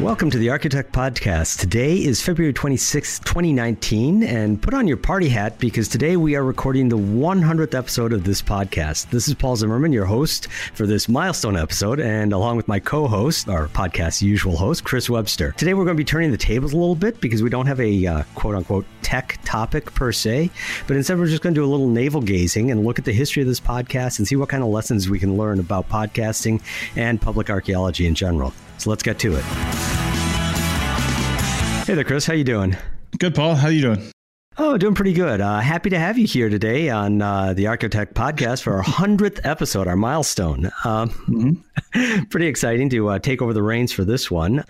Welcome to the ArchaeoTech Podcast. Today is February 26, 2019, and put on your party hat because today we are recording the 100th episode of this podcast. This is Paul Zimmerman, your host for this milestone episode, and along with my co host, our podcast usual host, Chris Webster. Today we're going to be turning the tables a little bit because we don't have a uh, quote unquote tech topic per se, but instead we're just going to do a little navel gazing and look at the history of this podcast and see what kind of lessons we can learn about podcasting and public archaeology in general. So let's get to it. Hey there, Chris. How you doing? Good, Paul. How you doing? Oh, doing pretty good. Uh, happy to have you here today on uh, the ArchaeoTech Podcast for our hundredth episode, our milestone. Um, mm-hmm. pretty exciting to uh, take over the reins for this one.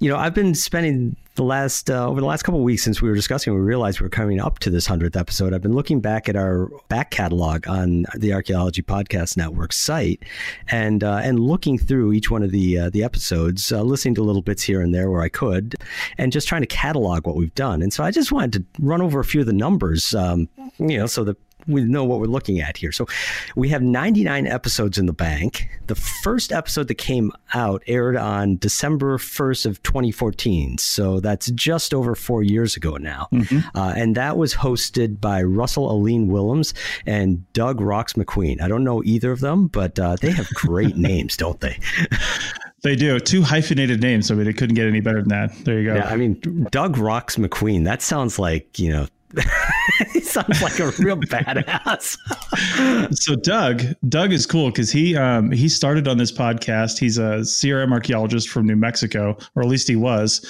You know, I've been spending the last uh, over the last couple weeks since we were discussing, we realized we are coming up to this hundredth episode. I've been looking back at our back catalog on the Archaeology Podcast Network site, and uh, and looking through each one of the uh, the episodes, uh, listening to little bits here and there where I could, and just trying to catalog what we've done. And so I just wanted to run over a few of the numbers, um, you know, so that we know what we're looking at here. So we have 99 episodes in the bank. The first episode that came out aired on December 1st of 2014. So that's just over four years ago now. Mm-hmm. Uh, and that was hosted by Russell Aline Willems and Doug Rocks Macqueen. I don't know either of them, but uh, they have great names, don't they? They do two hyphenated names. I mean, it couldn't get any better than that. There you go. Yeah, I mean, Doug Rocks Macqueen. That sounds like you know he sounds like a real badass. so Doug, Doug is cool because he um, he started on this podcast. He's a CRM archaeologist from New Mexico, or at least he was.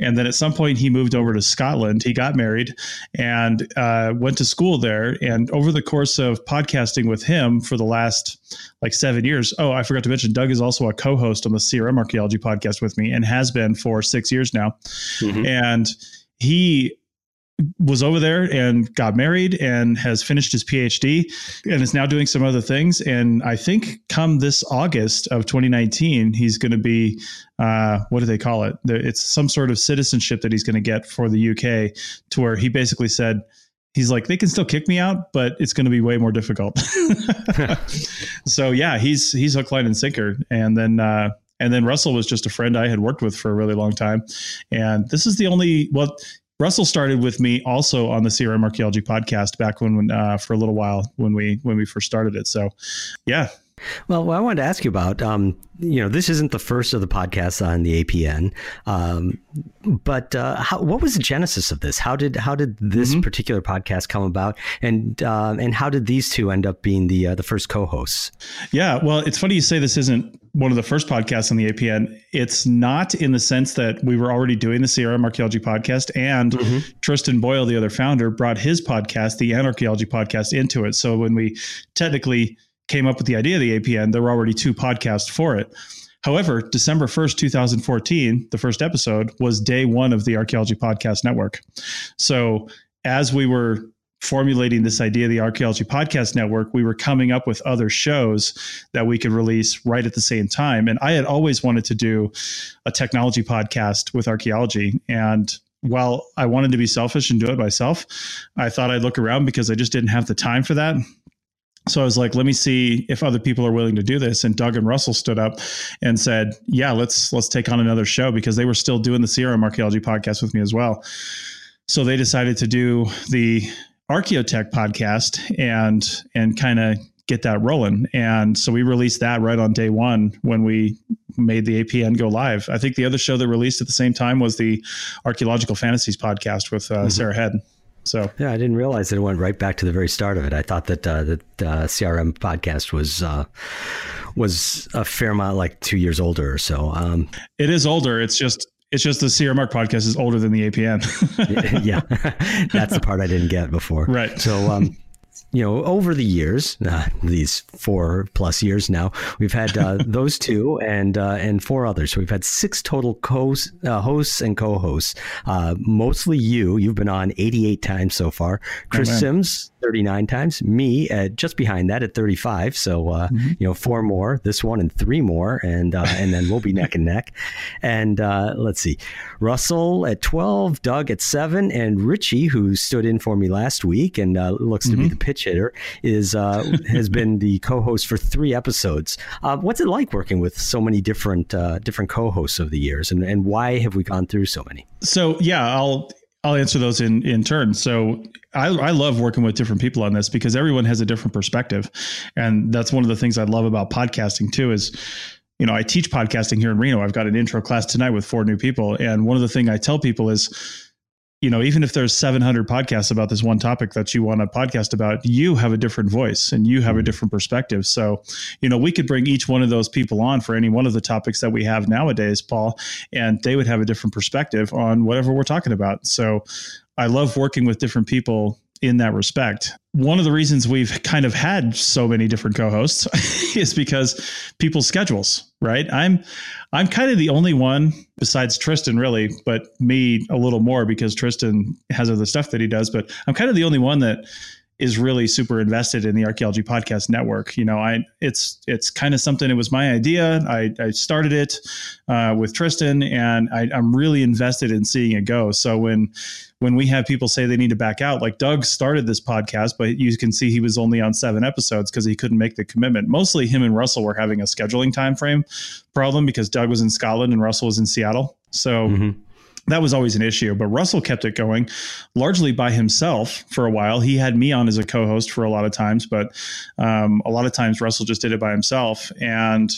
And then at some point he moved over to Scotland. He got married and uh, went to school there. And over the course of podcasting with him for the last like seven years. Oh, I forgot to mention, Doug is also a co-host on the CRM archaeology podcast with me and has been for six years now. Mm-hmm. And he was over there and got married and has finished his PhD and is now doing some other things. And I think come this August of 2019, he's going to be, uh, what do they call it? It's some sort of citizenship that he's going to get for the UK to where he basically said, he's like, they can still kick me out, but it's going to be way more difficult. so yeah, he's, he's hook, line and sinker. And then, uh, and then Russell was just a friend I had worked with for a really long time. And this is the only, well, Russell started with me also on the CRM Archaeology podcast back when, when uh, for a little while when we when we first started it. So, yeah. Well, what I wanted to ask you about, um, you know, this isn't the first of the podcasts on the APN, um, but uh, how, what was the genesis of this? How did how did this mm-hmm. particular podcast come about, and uh, and how did these two end up being the uh, the first co-hosts? Yeah, well, it's funny you say this isn't one of the first podcasts on the APN. It's not in the sense that we were already doing the CRM Archaeology podcast, and mm-hmm. Tristan Boyle, the other founder, brought his podcast, the Anarchaeology podcast, into it. So when we technically came up with the idea of the APN, there were already two podcasts for it. However, December 1st, 2014, the first episode was day one of the Archaeology Podcast Network. So as we were formulating this idea of the archaeology podcast network we were coming up with other shows that we could release right at the same time and i had always wanted to do a technology podcast with archaeology and while i wanted to be selfish and do it myself i thought i'd look around because i just didn't have the time for that so I was like, let me see if other people are willing to do this. And Doug and Russell stood up and said, yeah, let's let's take on another show because they were still doing the CRM archaeology podcast with me as well. So they decided to do the Archaeotech podcast and and kind of get that rolling. And so we released that right on day one when we made the APN go live. I think the other show that released at the same time was the Archaeological Fantasies podcast with uh, mm-hmm. Sarah Head. So yeah, I didn't realize that it went right back to the very start of it. I thought that uh, that uh, CRM podcast was uh, was a fair amount like two years older or so. Um, it is older. It's just it's just the CRM podcast is older than the APN. yeah, that's the part I didn't get before. Right. So um, you know, over the years, uh, these four plus years now, we've had uh, those two and uh, and four others. So we've had six total co- uh, hosts and co-hosts. Uh, mostly you. You've been on 88 times so far. Chris oh, Sims 39 times. Me at just behind that at 35. So uh, mm-hmm. you know, four more. This one and three more, and and then we'll be neck and neck. And let's see, Russell at 12, Doug at seven, and Richie, who stood in for me last week and looks mm-hmm. to be mm-hmm. the pitch hitter, is uh, has been the co-host for three episodes. Uh, what's it like working with so many different uh, different co-hosts of the years, and and why have we gone through so many? So yeah, I'll I'll answer those in in turn. So I, I love working with different people on this because everyone has a different perspective, and that's one of the things I love about podcasting too. Is you know I teach podcasting here in Reno. I've got an intro class tonight with four new people, and one of the things I tell people is you know, even if there's 700 podcasts about this one topic that you want to podcast about, you have a different voice and you have a mm-hmm. different perspective. So, you know, we could bring each one of those people on for any one of the topics that we have nowadays, Paul, and they would have a different perspective on whatever we're talking about. So, I love working with different people in that respect. One of the reasons we've kind of had so many different co-hosts is because people's schedules, right? I'm I'm kind of the only one besides Tristan really, but me a little more because Tristan has other stuff that he does, but I'm kind of the only one that is really super invested in the archaeology podcast network. You know, I it's it's kind of something. It was my idea. I, I started it uh, with Tristan, and I, I'm really invested in seeing it go. So when when we have people say they need to back out, like Doug started this podcast, but you can see he was only on seven episodes because he couldn't make the commitment. Mostly him and Russell were having a scheduling time frame problem because Doug was in Scotland and Russell was in Seattle. So. Mm-hmm that was always an issue. But Russell kept it going largely by himself for a while. He had me on as a co host for a lot of times, but um, a lot of times Russell just did it by himself. And,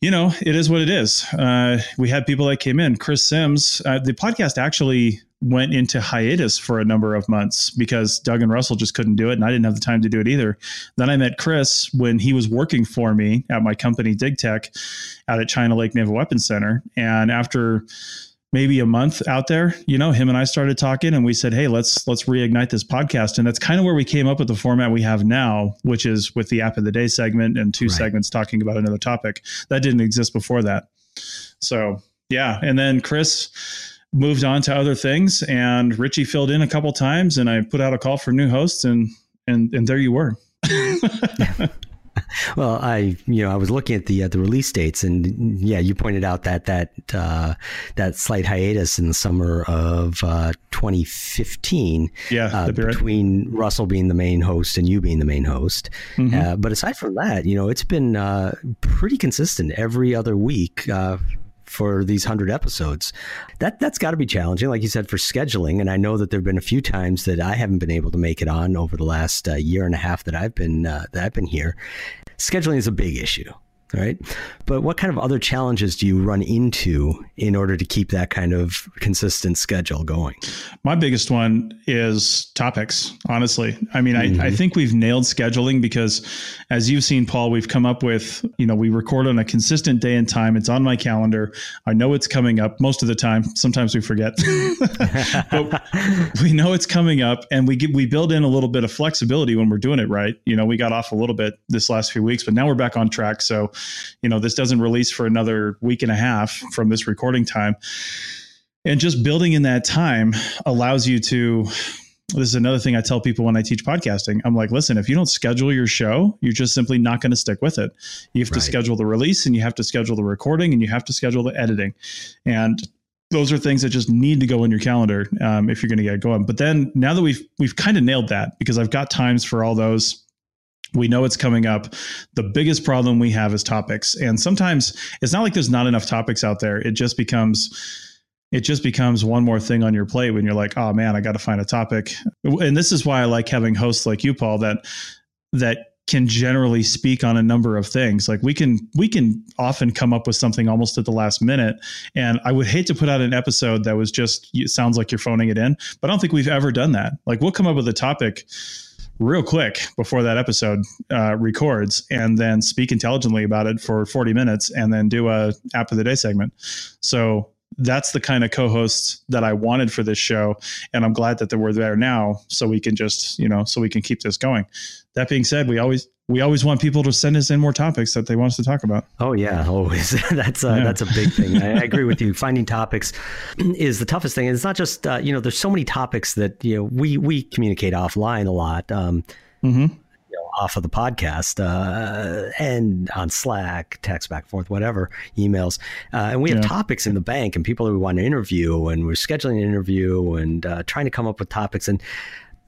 you know, it is what it is. Uh, we had people that came in. Chris Sims, uh, the podcast actually went into hiatus for a number of months because Doug and Russell just couldn't do it, and I didn't have the time to do it either. Then I met Chris when he was working for me at my company DigTech out at China Lake Naval Weapons Center, and after maybe a month out there you know him and i started talking and we said hey let's let's reignite this podcast. And that's kind of where we came up with the format we have now which is with the app of the day segment and two right. segments talking about another topic that didn't exist before that. So yeah. And then chris moved on to other things and richie filled in a couple times and i put out a call for new hosts and and and there you were well, I you know I was looking at the uh, the release dates, and yeah, you pointed out that that uh, that slight hiatus in the summer of uh, 2015. Yeah, uh, between right. Russell being the main host and you being the main host. Mm-hmm. Uh, but aside from that, you know, it's been uh, pretty consistent every other week for these 100 episodes. That that's got to be challenging like you said for scheduling and I know that there've been a few times that I haven't been able to make it on over the last uh, year and a half that I've been uh, that I've been here. Scheduling is a big issue right? But what kind of other challenges do you run into in order to keep that kind of consistent schedule going? My biggest one is topics, honestly. I mean, mm-hmm. I, I mm-hmm. think we've nailed scheduling because as you've seen, Paul, we've come up with, you know, we record on a consistent day and time. It's on my calendar. I know it's coming up most of the time. Sometimes we forget, but we know it's coming up and we get, we build in a little bit of flexibility when we're doing it right. You know, we got off a little bit this last few weeks, but now we're back on track. So you know, this doesn't release for another week and a half from this recording time. And just building in that time allows you to this is another thing I tell people when I teach podcasting. I'm like, listen, if you don't schedule your show, you're just simply not going to stick with it. You have right. to schedule the release and you have to schedule the recording and you have to schedule the editing. And those are things that just need to go in your calendar um, if you're going to get going. But then now that we've we've kind of nailed that because I've got times for all those we know it's coming up. The biggest problem we have is topics. And sometimes it's not like there's not enough topics out there. It just becomes it just becomes one more thing on your plate when you're like, "Oh man, I got to find a topic." And this is why I like having hosts like you, Paul, that that can generally speak on a number of things. Like we can we can often come up with something almost at the last minute. And I would hate to put out an episode that was just sounds like you're phoning it in, but I don't think we've ever done that. Like we'll come up with a topic real quick before that episode uh, records and then speak intelligently about it for 40 minutes and then do a app of the day segment. So that's the kind of co-hosts that I wanted for this show, and I'm glad that we're there now, so we can just you know so we can keep this going. That being said, we always we always want people to send us in more topics that they want us to talk about. Oh yeah, always. that's uh, yeah. that's a big thing. I, I, agree with you. Finding topics is the toughest thing. It's not just uh, you know there's so many topics that you know we we communicate offline a lot. Um, mm-hmm off of the podcast uh, and on Slack, text back and forth, whatever, emails. Uh, and we have yeah. topics in the bank and people that we want to interview, and we're scheduling an interview and uh, trying to come up with topics. And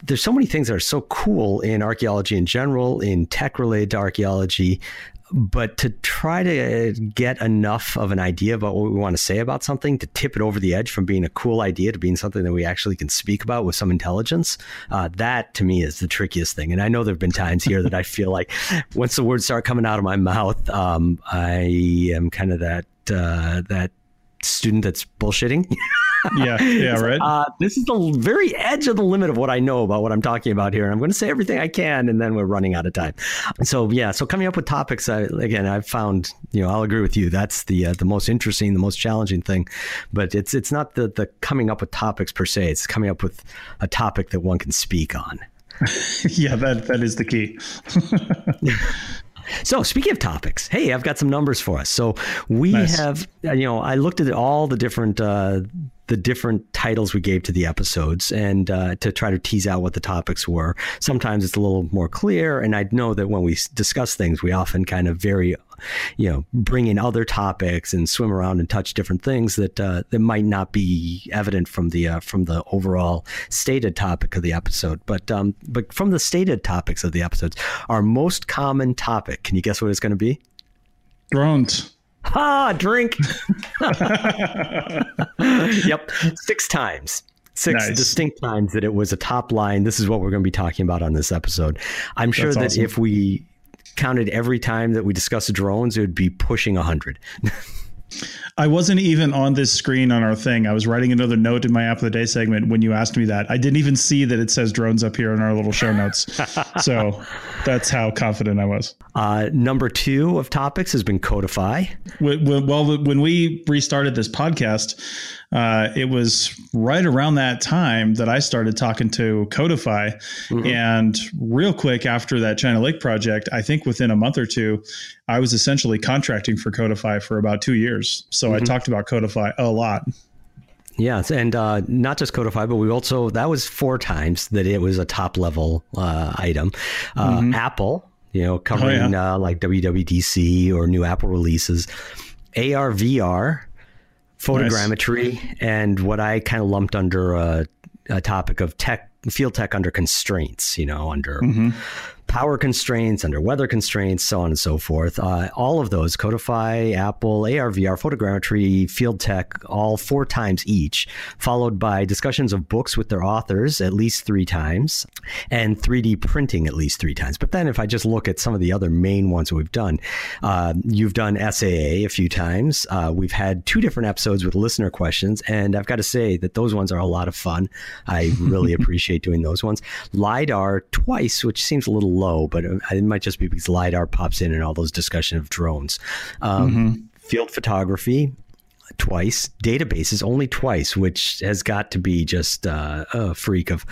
there's so many things that are so cool in archaeology in general, in tech related to archaeology, but to try to get enough of an idea about what we want to say about something to tip it over the edge from being a cool idea to being something that we actually can speak about with some intelligence uh, that to me is the trickiest thing. And i know there have been times here that i feel like once the words start coming out of my mouth um, i am kind of that uh, that student that's bullshitting yeah, yeah, right. Uh, this is the very edge of the limit of what I know about what I'm talking about here. And I'm going to say everything I can, and then we're running out of time. So yeah, so coming up with topics, I, again, I've found, you know, I'll agree with you. That's the uh, the most interesting, the most challenging thing. But it's it's not the the coming up with topics per se. It's coming up with a topic that one can speak on. yeah, that that is the key. So, speaking of topics, hey, I've got some numbers for us. So, we nice. have, you know, I looked at all the different uh, the different titles we gave to the episodes and uh, to try to tease out what the topics were. Sometimes it's a little more clear, and I know that when we discuss things, we often kind of vary, you know, bring in other topics and swim around and touch different things that uh, that might not be evident from the uh, from the overall stated topic of the episode. But um, but from the stated topics of the episodes, our most common topic. Can you guess what it's going to be? Drones. Ha, drink. yep, six times. Six nice. distinct times that it was a top line. This is what we're going to be talking about on this episode. I'm sure That's that awesome. if we counted every time that we discussed drones, it would be pushing a 100. I wasn't even on this screen on our thing. I was writing another note in my app of the day segment when you asked me that. I didn't even see that it says drones up here in our little show notes. so that's how confident I was. Uh, number two of topics has been Codifi. Well, when we restarted this podcast, uh, it was right around that time that I started talking to Codifi. Mm-hmm. And real quick after that China Lake project, I think within a month or two, I was essentially contracting for Codifi for about two years. So mm-hmm. I talked about Codifi a lot. Yes, and uh, not just Codifi, but we also that was four times that it was a top level uh, item. Uh, mm-hmm. Apple, you know, covering oh, yeah. Uh, like WWDC or new Apple releases, AR VR, photogrammetry, nice. and what I kind of lumped under a, a, topic of tech, field tech under constraints. You know, under mm-hmm power constraints, under weather constraints, so on and so forth. Uh, all of those, Codifi, Apple, AR, VR, photogrammetry, field tech, all four times each, followed by discussions of books with their authors at least three times, and 3D printing at least three times. But then if I just look at some of the other main ones that we've done, uh, you've done SAA a few times. Uh, we've had two different episodes with listener questions, and I've got to say that those ones are a lot of fun. I really appreciate doing those ones. LiDAR twice, which seems a little low, but it might just be because LiDAR pops in and all those discussion of drones. Um, mm-hmm. Field photography, twice. Databases, only twice, which has got to be just uh, a freak of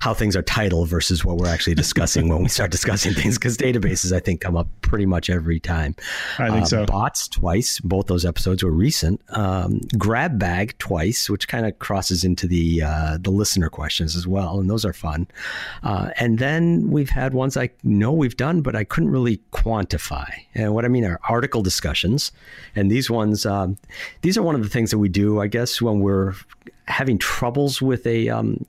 how things are titled versus what we're actually discussing when we start discussing things because databases I think come up pretty much every time. I think uh, so. Bots twice. Both those episodes were recent. Um, grab bag twice, which kind of crosses into the uh, the listener questions as well, and those are fun. Uh, and then we've had ones I know we've done, but I couldn't really quantify. And what I mean are article discussions, and these ones um, these are one of the things that we do, I guess, when we're having troubles with a um,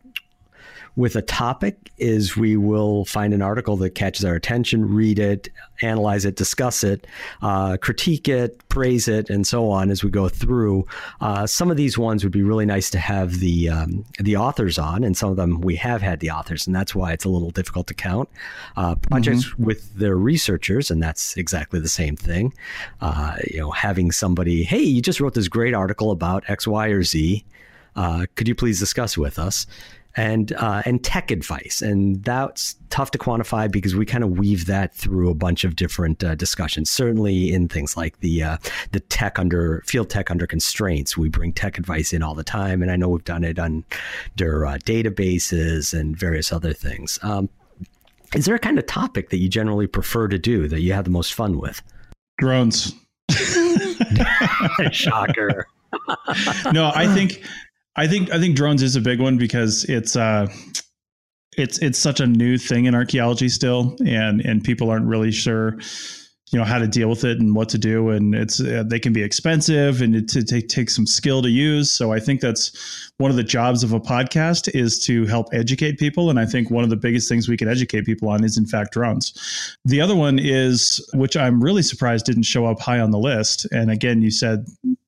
with a topic is we will find an article that catches our attention, read it, analyze it, discuss it, uh, critique it, praise it, and so on as we go through. Uh, some of these ones would be really nice to have the um, the authors on, and some of them we have had the authors, and that's why it's a little difficult to count. Uh, projects mm-hmm. with their researchers, and that's exactly the same thing. Uh, you know, having somebody, hey, you just wrote this great article about X, Y, or Z. Uh, could you please discuss with us? And uh, and tech advice, and that's tough to quantify because we kind of weave that through a bunch of different uh, discussions. Certainly in things like the uh, the tech under field tech under constraints, we bring tech advice in all the time, and I know we've done it under uh, databases and various other things. Um, is there a kind of topic that you generally prefer to do that you have the most fun with? Drones. Shocker. no, I think I think I think drones is a big one because it's uh it's it's such a new thing in archaeology still and and people aren't really sure you know how to deal with it and what to do and it's uh, they can be expensive and it, it, it takes some skill to use. So i think that's one of the jobs of a podcast is to help educate people and i think one of the biggest things we can educate people on is in fact drones. The other one is which i'm really surprised didn't show up high on the list and again you said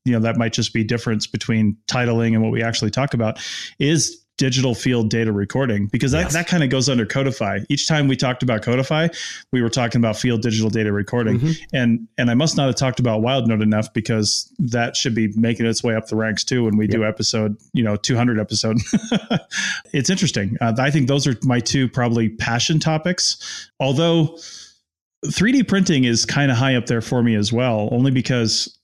you know that might just be difference between titling and what we actually talk about is digital field data recording because that, yes. that kind of goes under Codifi each time we talked about Codifi we were talking about field digital data recording mm-hmm. and and i must not have talked about wildnote enough because that should be making its way up the ranks too when we yep. do episode you know 200 episode it's interesting uh, i think those are my two probably passion topics although 3d printing is kind of high up there for me as well only because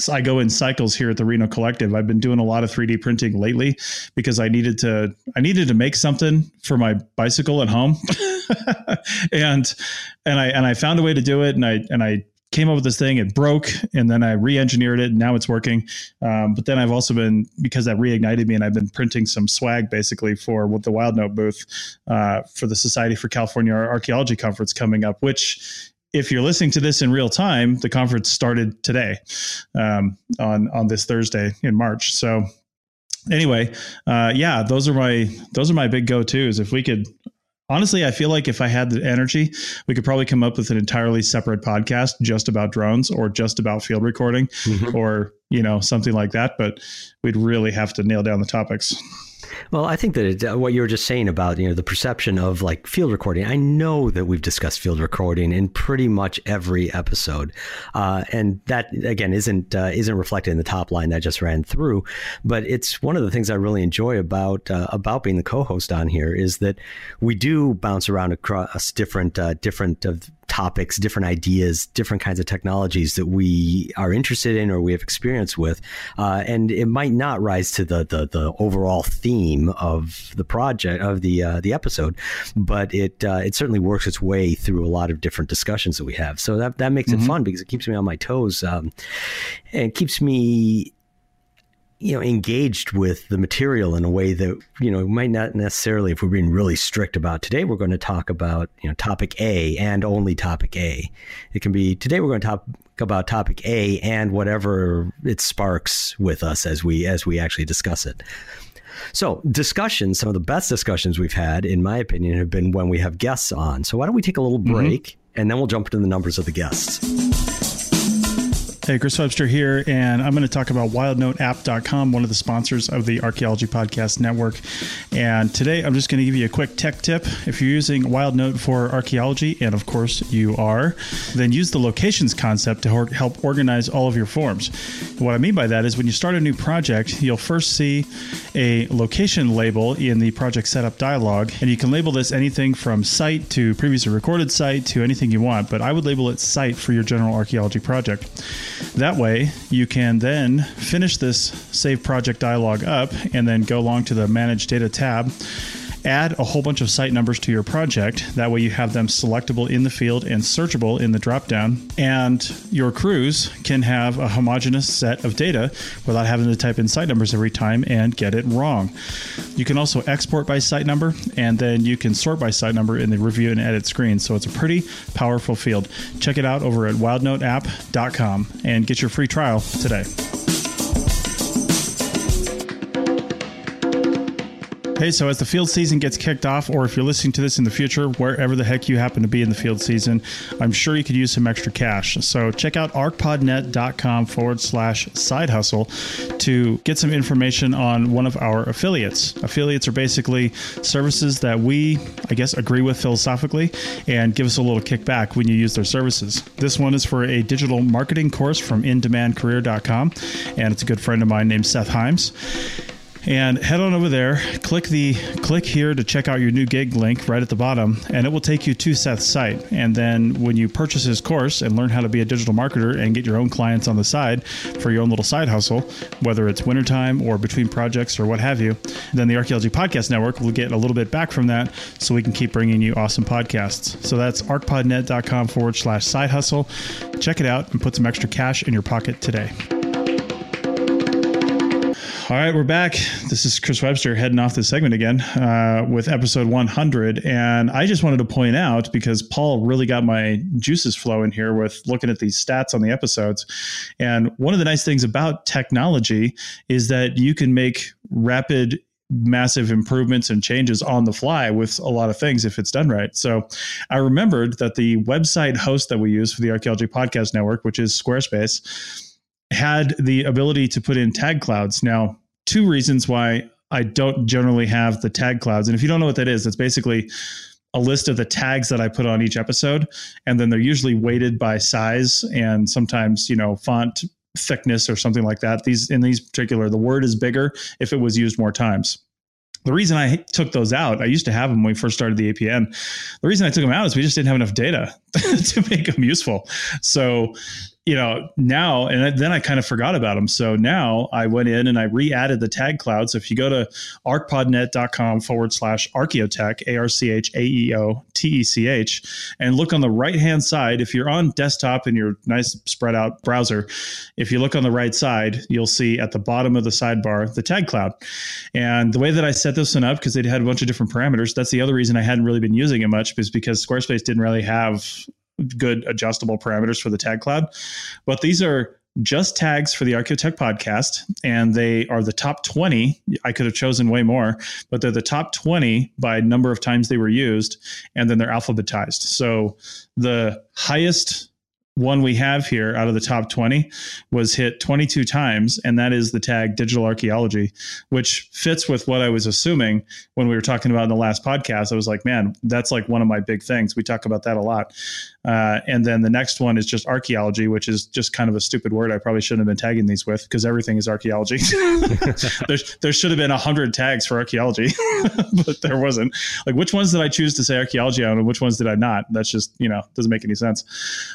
so I go in cycles here at the Reno Collective. I've been doing a lot of 3D printing lately because I needed to I needed to make something for my bicycle at home. and and I and I found a way to do it and I and I came up with this thing it broke and then i re-engineered it and now it's working um, but then i've also been because that reignited me and i've been printing some swag basically for the Wild Note booth uh, for the society for california archaeology conference coming up which if you're listening to this in real time, the conference started today um, on on this Thursday in March. So anyway, uh, yeah, those are my those are my big go tos. If we could. Honestly, I feel like if I had the energy, we could probably come up with an entirely separate podcast just about drones or just about field recording mm-hmm. or, you know, something like that. But we'd really have to nail down the topics. Well, I think that it, uh, what you were just saying about you know the perception of like field recording. I know that we've discussed field recording in pretty much every episode, uh, and that again isn't uh, isn't reflected in the top line that I just ran through. But it's one of the things I really enjoy about uh, about being the co-host on here is that we do bounce around across different uh, different of topics, different ideas, different kinds of technologies that we are interested in or we have experience with, uh, and it might not rise to the, the, the overall theme of the project of the uh, the episode, but it uh, it certainly works its way through a lot of different discussions that we have. So that that makes mm-hmm. it fun because it keeps me on my toes um, and keeps me you know engaged with the material in a way that you know might not necessarily if we're being really strict about today we're going to talk about you know topic A and only topic A it can be today we're going to talk about topic A and whatever it sparks with us as we as we actually discuss it so discussions some of the best discussions we've had in my opinion have been when we have guests on so why don't we take a little mm-hmm. break mm-hmm. and then we'll jump into the numbers of the guests Hey, Chris Webster here, and I'm going to talk about wildnoteapp.com, one of the sponsors of the Archaeology Podcast Network. And today I'm just going to give you a quick tech tip. If you're using WildNote for archaeology, and of course you are, then use the locations concept to help organize all of your forms. What I mean by that is when you start a new project, you'll first see a location label in the project setup dialog, and you can label this anything from site to previously recorded site to anything you want, but I would label it site for your general archaeology project. That way, you can then finish this save project dialog up and then go along to the manage data tab add a whole bunch of site numbers to your project. That way, you have them selectable in the field and searchable in the dropdown. And your crews can have a homogeneous set of data without having to type in site numbers every time and get it wrong. You can also export by site number, and then you can sort by site number in the review and edit screen. So it's a pretty powerful field. Check it out over at wildnoteapp.com and get your free trial today. Hey, so as the field season gets kicked off, or if you're listening to this in the future, wherever the heck you happen to be in the field season, I'm sure you could use some extra cash. So check out arcpodnet.com forward slash side hustle to get some information on one of our affiliates. Affiliates are basically services that we, I guess, agree with philosophically and give us a little kickback when you use their services. This one is for a digital marketing course from indemandcareer.com, and it's a good friend of mine named Seth Himes and head on over there click the click here to check out your new gig link right at the bottom and it will take you to seth's site. And then when you purchase his course and learn how to be a digital marketer and get your own clients on the side for your own little side hustle whether it's wintertime or between projects or what have you then the archaeology podcast network will get a little bit back from that so we can keep bringing you awesome podcasts. So that's arcpodnet.com forward slash side hustle. Check it out and put some extra cash in your pocket today all right, we're back. This is Chris Webster heading off this segment again uh, with episode 100. And I just wanted to point out because Paul really got my juices flowing here with looking at these stats on the episodes. And one of the nice things about technology is that you can make rapid massive improvements and changes on the fly with a lot of things if it's done right. So I remembered that the website host that we use for the Archaeology Podcast Network, which is Squarespace, had the ability to put in tag clouds. Now, two reasons why I don't generally have the tag clouds. And if you don't know what that is, it's basically a list of the tags that I put on each episode. And then they're usually weighted by size and sometimes, you know, font thickness or something like that. These in these particular, the word is bigger if it was used more times. The reason I took those out, I used to have them when we first started the APN. The reason I took them out is we just didn't have enough data to make them useful. So you know, now, and then I kind of forgot about them. So now I went in and I re added the tag cloud. So if you go to arcpodnet.com forward slash archaeotech, A R C H A E O T E C H, and look on the right hand side, if you're on desktop in your nice spread out browser, if you look on the right side, you'll see at the bottom of the sidebar the tag cloud. And the way that I set this one up, because they had a bunch of different parameters, that's the other reason I hadn't really been using it much, is because Squarespace didn't really have good adjustable parameters for the tag cloud. But these are just tags for the Archaeotech podcast, and they are the top 20. I could have chosen way more, but they're the top 20 by number of times they were used, and then they're alphabetized. So the highest one we have here out of the top 20 was hit 22 times and that is the tag digital archaeology which fits with what i was assuming when we were talking about in the last podcast i was like man that's like one of my big things we talk about that a lot uh, and then the next one is just archaeology which is just kind of a stupid word i probably shouldn't have been tagging these with because everything is archaeology. There, there should have been a 100 tags for archaeology but there wasn't. Like which ones did i choose to say archaeology on and which ones did i not? That's just you know doesn't make any sense.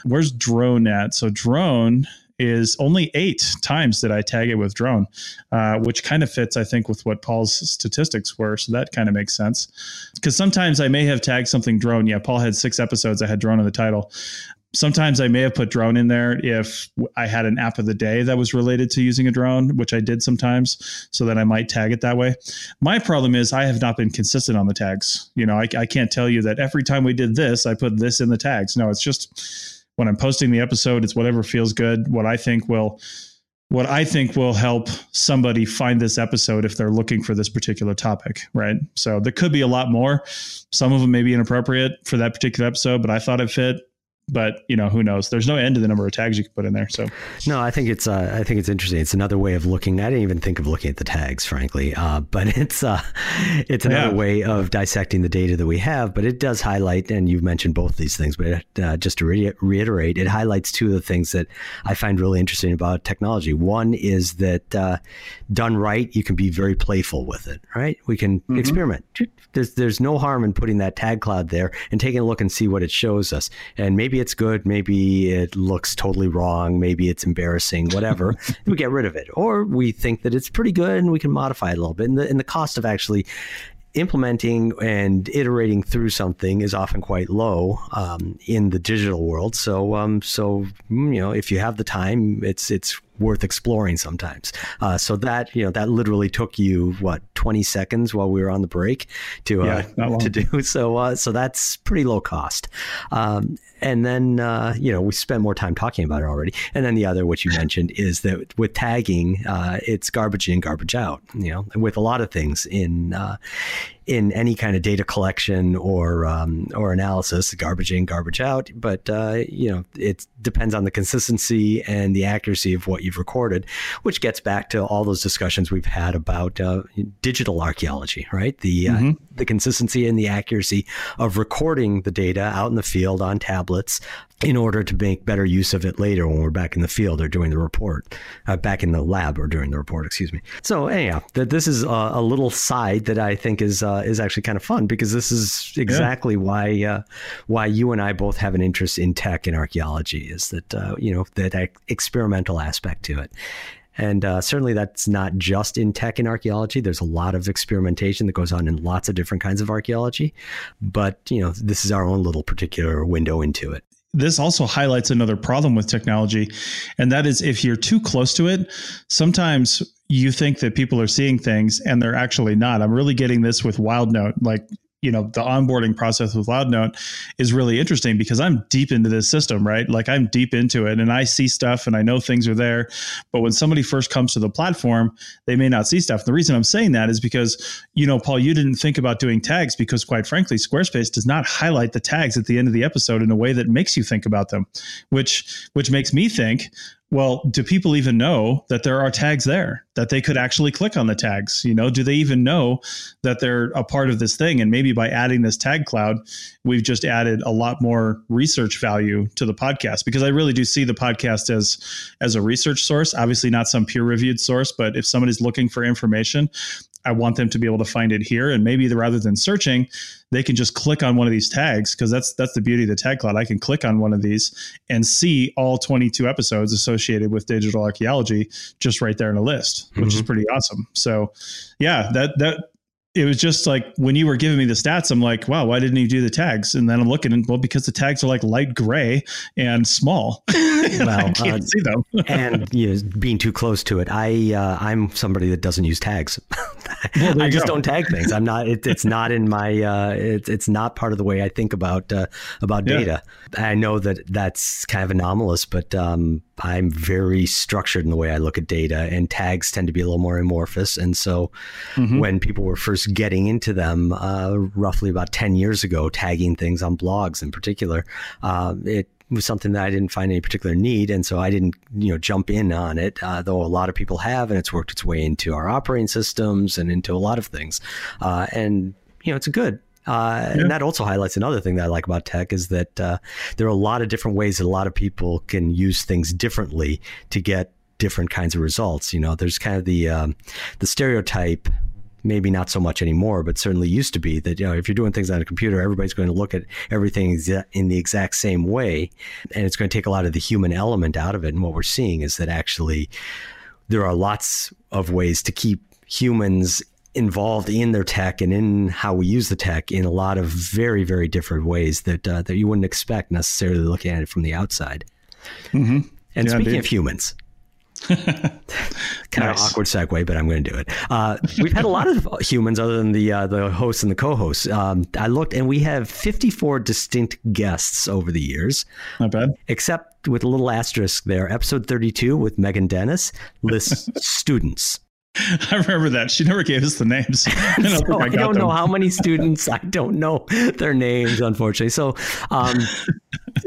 Where's drone at. So drone is only eight times that I tag it with drone, uh, which kind of fits, I think, with what Paul's statistics were. So that kind of makes sense. Because sometimes I may have tagged something drone. Yeah, Paul had six episodes. I had drone in the title. Sometimes I may have put drone in there if I had an app of the day that was related to using a drone, which I did sometimes, so that I might tag it that way. My problem is I have not been consistent on the tags. You know, I, I can't tell you that every time we did this, I put this in the tags. No, it's just when I'm posting the episode, it's whatever feels good, what I think will what I think will help somebody find this episode if they're looking for this particular topic, right? So there could be a lot more. Some of them may be inappropriate for that particular episode, but I thought it fit but you know who knows? There's no end to the number of tags you can put in there so. No i think it's uh, i think it's interesting. It's another way of looking i didn't even think of looking at the tags frankly uh, but it's uh, it's another yeah. way of dissecting the data that we have but it does highlight and you've mentioned both these things but uh, just to re- reiterate it highlights two of the things that i find really interesting about technology. One is that uh, done right you can be very playful with it right? We can mm-hmm. experiment. There's there's no harm in putting that tag cloud there and taking a look and see what it shows us. And maybe it's good, maybe it looks totally wrong, maybe it's embarrassing, whatever. we get rid of it, or we think that it's pretty good and we can modify it a little bit. And the, and the cost of actually implementing and iterating through something is often quite low um, in the digital world. So, um, so you know, if you have the time, it's it's worth exploring sometimes. Uh, so that you know that literally took you what 20 seconds while we were on the break to uh, yeah, to do. So uh, so that's pretty low cost. Um, and then uh, you know we spent more time talking about it already. And then the other, which you mentioned, is that with tagging, uh, it's garbage in, garbage out. You know, with a lot of things in uh, in any kind of data collection or um, or analysis, garbage in, garbage out. But uh, you know, it depends on the consistency and the accuracy of what you've recorded, which gets back to all those discussions we've had about uh, digital archaeology, right? The uh, mm-hmm. the consistency and the accuracy of recording the data out in the field on tablets in order to make better use of it later when we're back in the field or doing the report, uh, back in the lab or during the report, excuse me. So anyhow, that this is a, a, little side that I think is uh, is actually kind of fun because this is exactly yeah. why uh, why you and I both have an interest in tech and archaeology is that uh, you know that experimental aspect to it. And uh, certainly that's not just in tech and archaeology. There's a lot of experimentation that goes on in lots of different kinds of archaeology. But, you know, this is our own little particular window into it this also highlights another problem with technology, and that is if you're too close to it, sometimes you think that people are seeing things and they're actually not. I'm really getting this with Wild Note. Like you know the onboarding process with WildNote is really interesting because i'm deep into this system right? Like i'm deep into it and i see stuff and i know things are there. But when somebody first comes to the platform they may not see stuff. And the reason i'm saying that is because you know paul you didn't think about doing tags because quite frankly squarespace does not highlight the tags at the end of the episode in a way that makes you think about them which which makes me think well, do people even know that there are tags there that they could actually click on the tags? You know, do they even know that they're a part of this thing? And maybe by adding this tag cloud, we've just added a lot more research value to the podcast because I really do see the podcast as as a research source. Obviously, not some peer reviewed source, but if somebody's looking for information, I want them to be able to find it here. And maybe the, rather than searching, they can just click on one of these tags because that's that's the beauty of the tag cloud. I can click on one of these and see all 22 episodes associated with digital archaeology just right there in a list, which mm-hmm. is pretty awesome. So, yeah, that that it was just like when you were giving me the stats, I'm like, wow, why didn't you do the tags? And then I'm looking, and well, because the tags are like light gray and small. well, uh, see them. and you know, being too close to it, I uh, I'm somebody that doesn't use tags. Well, I just go. don't tag things. I'm not. It, it's not in my. Uh, it's it's not part of the way I think about uh, about data. I know that that's kind of anomalous, but um, I'm very structured in the way I look at data, and tags tend to be a little more amorphous. And so, mm-hmm. when people were first getting into them, uh, roughly about ten years ago, tagging things on blogs in particular, uh, it was something that I didn't find any particular need, and so I didn't, you know, jump in on it. Uh, though a lot of people have, and it's worked its way into our operating systems and into a lot of things. Uh, and you know, it's good. Uh, yeah. And that also highlights another thing that I like about tech is that uh, there are a lot of different ways that a lot of people can use things differently to get different kinds of results. You know, there's kind of the um, the stereotype maybe not so much anymore, but certainly used to be that you know if you're doing things on a computer, everybody's going to look at everything in the exact same way, and it's going to take a lot of the human element out of it. And what we're seeing is that actually there are lots of ways to keep humans involved in their tech and in how we use the tech in a lot of very very different ways that uh, that you wouldn't expect necessarily looking at it from the outside. Mm-hmm. And yeah, speaking indeed. of humans, kind nice. of awkward segue, but I'm going to do it. Uh, we've had a lot of humans other than the uh, the hosts and the co-hosts. Um, I looked, and we have 54 distinct guests over the years. Not bad, except with a little asterisk there. Episode 32 with Megan Dennis lists students. I remember that. She never gave us the names. I don't, so I I don't know how many students. I don't know their names, unfortunately. So, um,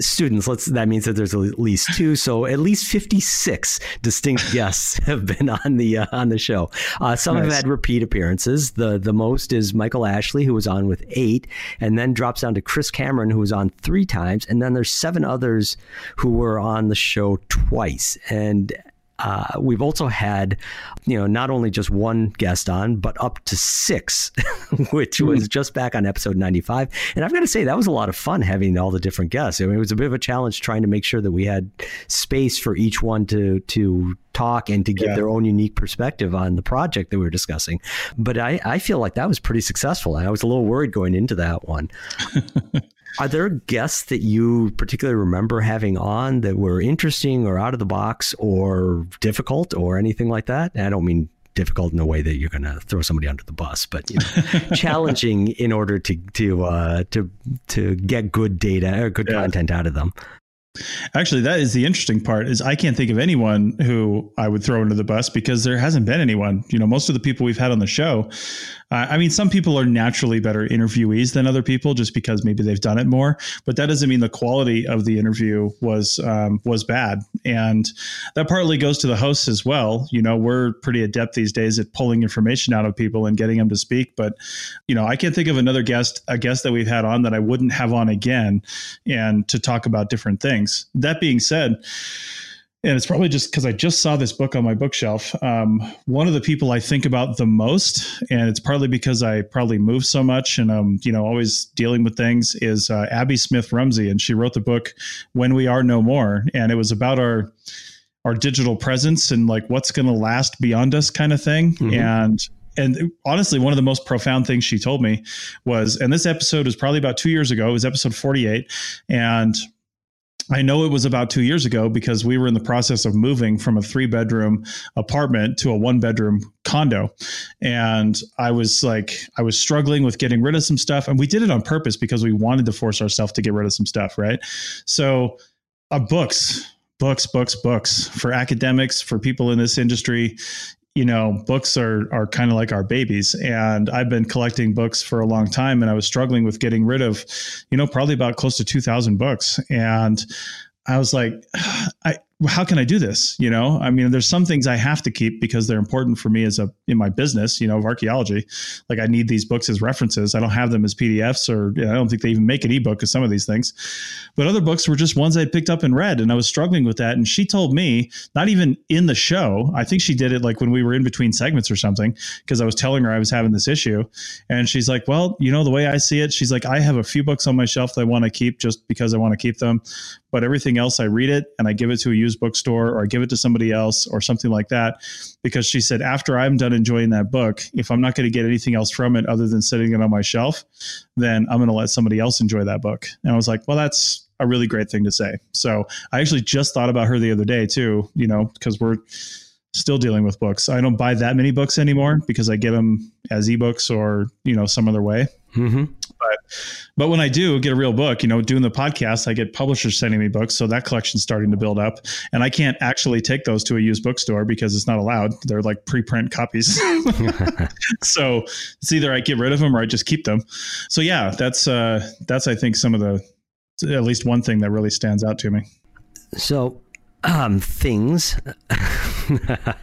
students, let's, that means that there's at least two. So at least 56 distinct guests have been on the, uh, on the show. Uh, some nice. have had repeat appearances. The, the most is Michael Ashley, who was on with eight, and then drops down to Chris Cameron, who was on three times. And then there's seven others who were on the show twice. And uh, we've also had, you know, not only just one guest on, but up to six, which mm was just back on episode 95. And I've got to say, that was a lot of fun having all the different guests. I mean, it was a bit of a challenge trying to make sure that we had space for each one to, to talk and to give yeah. their own unique perspective on the project that we were discussing. But I, I feel like that was pretty successful. I was a little worried going into that one. Are there guests that you particularly remember having on that were interesting or out of the box or difficult or anything like that? I don't mean difficult in a way that you're going to throw somebody under the bus, but you know, challenging in order to to uh, to to get good data or good yeah. content out of them. Actually, that is the interesting part. Is I can't think of anyone who I would throw under the bus because there hasn't been anyone. You know, most of the people we've had on the show uh, I mean, some people are naturally better interviewees than other people just because maybe they've done it more, but that doesn't mean the quality of the interview was um, was bad. And that partly goes to the hosts as well. You know, we're pretty adept these days at pulling information out of people and getting them to speak. But you know, I can't think of another guest a guest that we've had on that I wouldn't have on again, and to talk about different things. That being said and it's probably just because I just saw this book on my bookshelf. Um, one of the people I think about the most, and it's partly because I probably move so much and I'm, you know, always dealing with things, is uh, Abby Smith Rumsey, and she wrote the book "When We Are No More," and it was about our our digital presence and like what's going to last beyond us, kind of thing. Mm-hmm. And and honestly, one of the most profound things she told me was, and this episode was probably about two years ago. It was episode 48. And I know it was about two years ago because we were in the process of moving from a three bedroom apartment to a one bedroom condo. And I was like, I was struggling with getting rid of some stuff. And we did it on purpose because we wanted to force ourselves to get rid of some stuff, right? So, uh, books, books, books, books for academics, for people in this industry you know, books are are kind of like our babies, and I've been collecting books for a long time, and I was struggling with getting rid of, you know, probably about close to two thousand books, and I was like, I how can I do this? You know, I mean, there's some things I have to keep because they're important for me as a in my business, you know, of archaeology. Like I need these books as references. I don't have them as PDFs, or you know, I don't think they even make an ebook of some of these things. But other books were just ones I picked up and read, and I was struggling with that. And she told me, not even in the show, I think she did it like when we were in between segments or something, because I was telling her I was having this issue, and she's like, "Well, you know, the way I see it, she's like, I have a few books on my shelf that I want to keep just because I want to keep them, but everything else I read it and I give it to a bookstore or I give it to somebody else or something like that. Because she said, after I'm done enjoying that book, if I'm not going to get anything else from it other than sitting it on my shelf, then I'm going to let somebody else enjoy that book. And I was like, well, that's a really great thing to say. So I actually just thought about her the other day too, you know, because we're still dealing with books. I don't buy that many books anymore because I get them as ebooks or, you know, some other way. Mm-hmm. But but when I do get a real book, you know, doing the podcast, I get publishers sending me books, so that collection's starting to build up. And I can't actually take those to a used bookstore because it's not allowed. They're like preprint copies. so it's either I get rid of them or I just keep them. So yeah, that's uh, that's I think some of the at least one thing that really stands out to me. So um, things.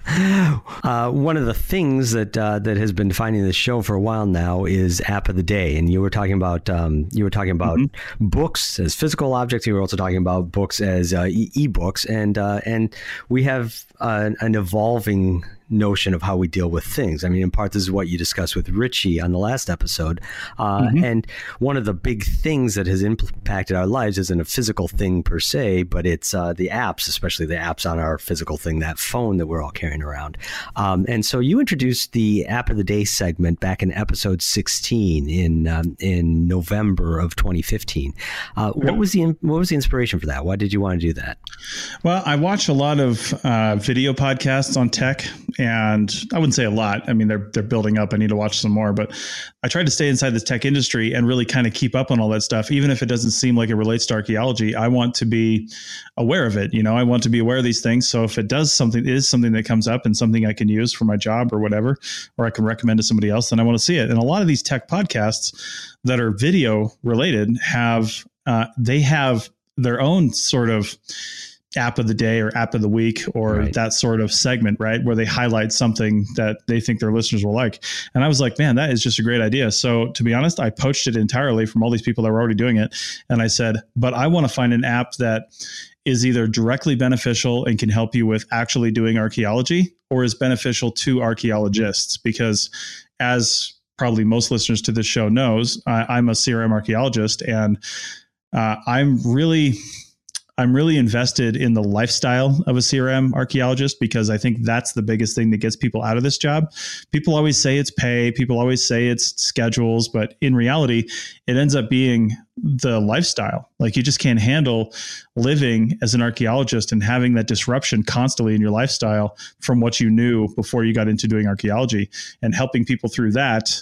uh, one of the things that uh, that has been defining the show for a while now is app of the day, and you were talking about um, you were talking about mm-hmm. books as physical objects. You were also talking about books as uh, e- books and uh, and we have uh, an evolving notion of how we deal with things. I mean, in part, this is what you discussed with Richie on the last episode. Uh, mm-hmm. And one of the big things that has impacted our lives isn't a physical thing per se, but it's uh, the apps, especially the apps on our physical thing, that phone that we're all carrying around. Um, and so you introduced the app of the day segment back in episode 16 in um, in November of 2015. Uh, what was the what was the inspiration for that? Why did you want to do that? Well, I watch a lot of uh, video podcasts on tech and I wouldn't say a lot. I mean, they're they're building up. I need to watch some more, but I tried to stay inside the tech industry and really kind of keep up on all that stuff, even if it doesn't seem like it relates to archaeology. I want to be aware of it. You know, I want to be aware of these things. So if it does something, is something that comes up and something I can use for my job or whatever, or I can recommend to somebody else, then I want to see it. And a lot of these tech podcasts that are video related have uh, they have their own sort of app of the day or app of the week or right. that sort of segment, right? Where they highlight something that they think their listeners will like. And I was like, man, that is just a great idea. So to be honest, I poached it entirely from all these people that were already doing it. And I said, but I want to find an app that is either directly beneficial and can help you with actually doing archaeology or is beneficial to archaeologists because as probably most listeners to this show knows I, am a crm archaeologist and uh, i'm really I'm really invested in the lifestyle of a CRM archaeologist because I think that's the biggest thing that gets people out of this job. People always say it's pay, people always say it's schedules, but in reality, it ends up being the lifestyle. Like you just can't handle living as an archaeologist and having that disruption constantly in your lifestyle from what you knew before you got into doing archaeology and helping people through that.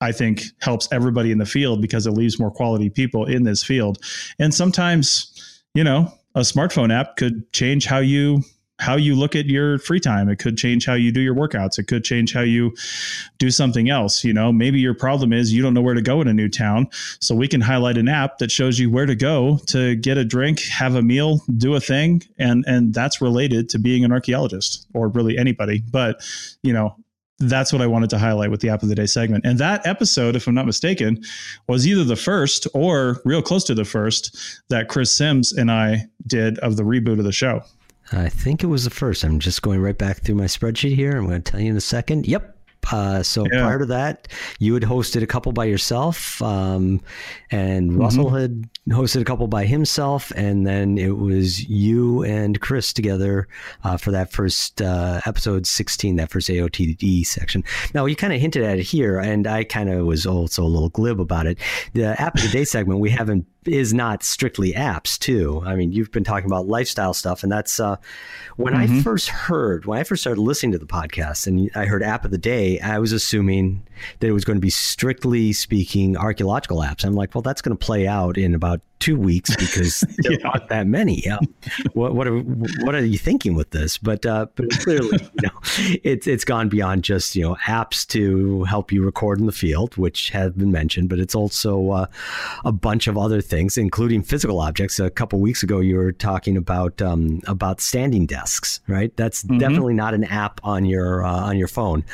I think helps everybody in the field because it leaves more quality people in this field. And sometimes, you know, a smartphone app could change how you how you look at your free time. It could change how you do your workouts. It could change how you do something else. You know, maybe your problem is you don't know where to go in a new town. So we can highlight an app that shows you where to go to get a drink, have a meal, do a thing. And, and that's related to being an archaeologist or really anybody. But, you know, that's what I wanted to highlight with the app of the day segment. And that episode, if I'm not mistaken, was either the first or real close to the first that Chris Sims and I did of the reboot of the show. I think it was the first. I'm just going right back through my spreadsheet here. I'm going to tell you in a second. Yep. Uh, so yeah. prior to that, you had hosted a couple by yourself, um, and mm-hmm. Russell had hosted a couple by himself, and then it was you and Chris together uh, for that first uh, episode 16, that first AOTD section. Now, you kind of hinted at it here, and I kind of was also a little glib about it. The app of the day segment, we haven't is not strictly apps too. I mean, you've been talking about lifestyle stuff, and that's uh, when mm-hmm. I first heard when I first started listening to the podcast, and I heard app of the day. I was assuming that it was going to be strictly speaking archaeological apps. I'm like, well, that's going to play out in about two weeks because there yeah. aren't that many. Yeah. what what are what are you thinking with this? But uh, but clearly, you know, it's it's gone beyond just you know apps to help you record in the field, which have been mentioned, but it's also uh, a bunch of other things, including physical objects. A couple weeks ago, you were talking about um, about standing desks, right? That's mm-hmm. definitely not an app on your uh, on your phone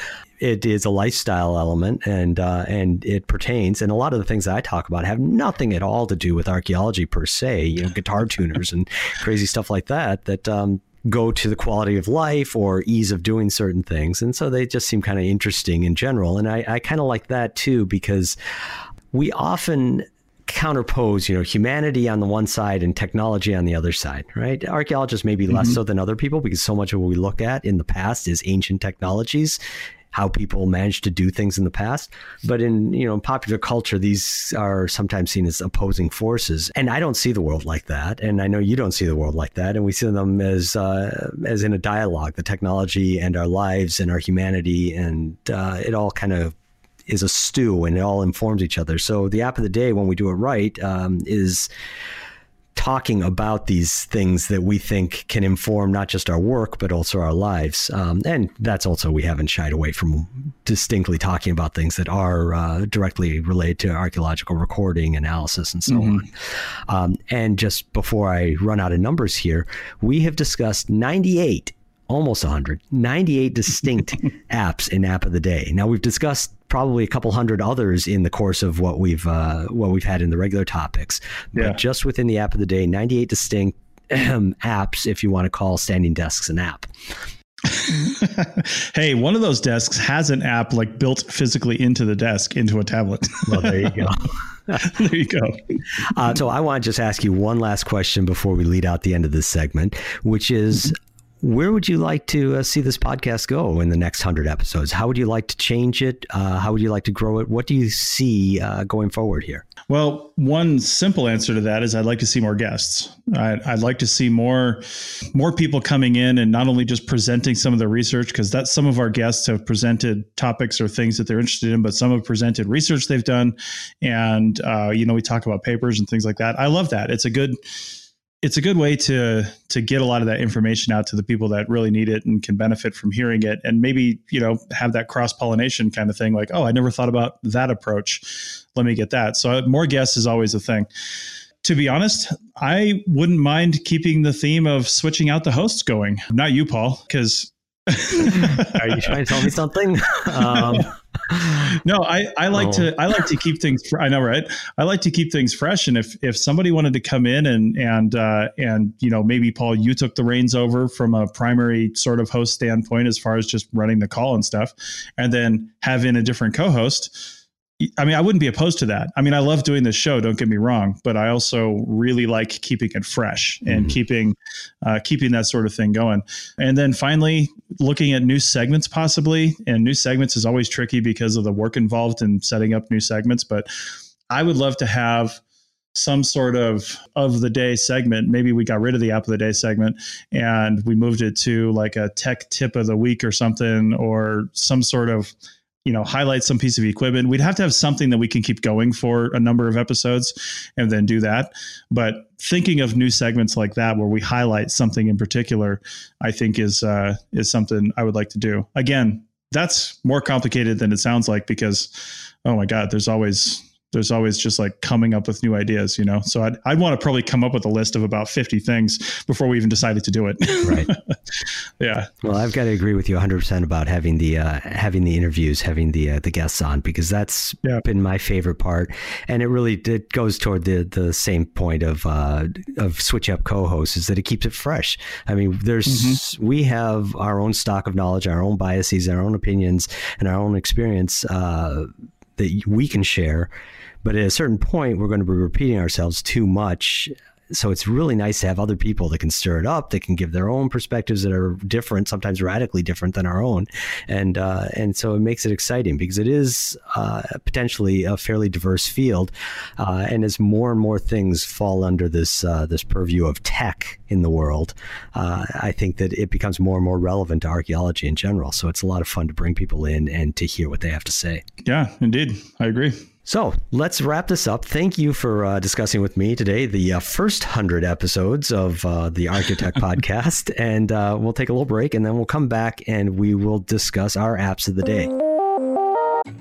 it is a lifestyle element and uh, and it pertains and a lot of the things that I talk about have nothing at all to do with archaeology per se you know guitar tuners and crazy stuff like that that um, go to the quality of life or ease of doing certain things and so they just seem kind of interesting in general and I, I kind of like that too because we often counterpose, you know, humanity on the one side and technology on the other side, right? Archaeologists maybe mm-hmm. less so than other people because so much of what we look at in the past is ancient technologies how people managed to do things in the past. But in you know popular culture, these are sometimes seen as opposing forces, and I don't see the world like that, and I know you don't see the world like that, and we see them as uh, as in a dialogue, the technology and our lives and our humanity, and uh, it all kind of is a stew, and it all informs each other. So the app of the day, when we do it right, um, is talking about these things that we think can inform not just our work but also our lives. Um, and that's also we haven't shied away from distinctly talking about things that are uh, directly related to archaeological recording analysis and so mm-hmm. on. Um, and just before i run out of numbers here we have discussed 98 almost 100 98 distinct apps in app of the day. Now we've discussed probably a couple hundred others in the course of what we've uh, what we've had in the regular topics. But just within the app of the day, 98 distinct apps, if you want to call standing desks an app. hey, one of those desks has an app like built physically into the desk into a tablet. well, there you go. there you go. Uh, so I want to just ask you one last question before we lead out the end of this segment, which is where would you like to uh, see this podcast go in the next 100 episodes? How would you like to change it? Uh, how would you like to grow it? What do you see uh, going forward here? Well, one simple answer to that is I'd like to see more guests. I'd, I'd like to see more more people coming in and not only just presenting some of the research, because that's some of our guests have presented topics or things that they're interested in, but some have presented research they've done. And, uh, you know, we talk about papers and things like that. I love that. It's a good it's a good way to to get a lot of that information out to the people that really need it and can benefit from hearing it and maybe you know have that cross pollination kind of thing like oh i never thought about that approach. Let me get that. So uh, more guests is always a thing. To be honest i wouldn't mind keeping the theme of switching out the hosts going. Not you paul because are you trying to tell me something? Um, no, I, I like oh. to I like to keep things. I know, right? I like to keep things fresh. And if if somebody wanted to come in and and uh, and you know maybe Paul, you took the reins over from a primary sort of host standpoint as far as just running the call and stuff, and then have in a different co-host I mean, I wouldn't be opposed to that. I mean, I love doing this show. Don't get me wrong, but I also really like keeping it fresh and mm-hmm. keeping uh, keeping that sort of thing going. And then finally, looking at new segments possibly. And new segments is always tricky because of the work involved in setting up new segments. But I would love to have some sort of of the day segment. Maybe we got rid of the app of the day segment and we moved it to like a tech tip of the week or something, or some sort of you know highlight some piece of equipment. We'd have to have something that we can keep going for a number of episodes and then do that. But thinking of new segments like that where we highlight something in particular i think is uh, is something i would like to do. Again that's more complicated than it sounds like because oh my god there's always there's always just like coming up with new ideas, you know. So I'd I'd want to probably come up with a list of about 50 things before we even decided to do it. Right. yeah. Well, I've got to agree with you 100% about having the uh, having the interviews, having the uh, the guests on because that's yeah. been my favorite part, and it really it goes toward the the same point of uh, of switch up co-hosts is that it keeps it fresh. I mean, there's mm-hmm. we have our own stock of knowledge, our own biases, our own opinions, and our own experience uh, that we can share but at a certain point, we're going to be repeating ourselves too much. So it's really nice to have other people that can stir it up, that can give their own perspectives that are different, sometimes radically different than our own, and uh, and so it makes it exciting because it is uh, potentially a fairly diverse field, uh, and as more and more things fall under this uh, this purview of tech in the world, uh, I think that it becomes more and more relevant to archaeology in general. So it's a lot of fun to bring people in and to hear what they have to say. Yeah, indeed, I agree. So let's wrap this up. Thank you for uh, discussing with me today the uh, first hundred episodes of uh, the ArchaeoTech podcast. And uh, we'll take a little break and then we'll come back and we will discuss our apps of the day.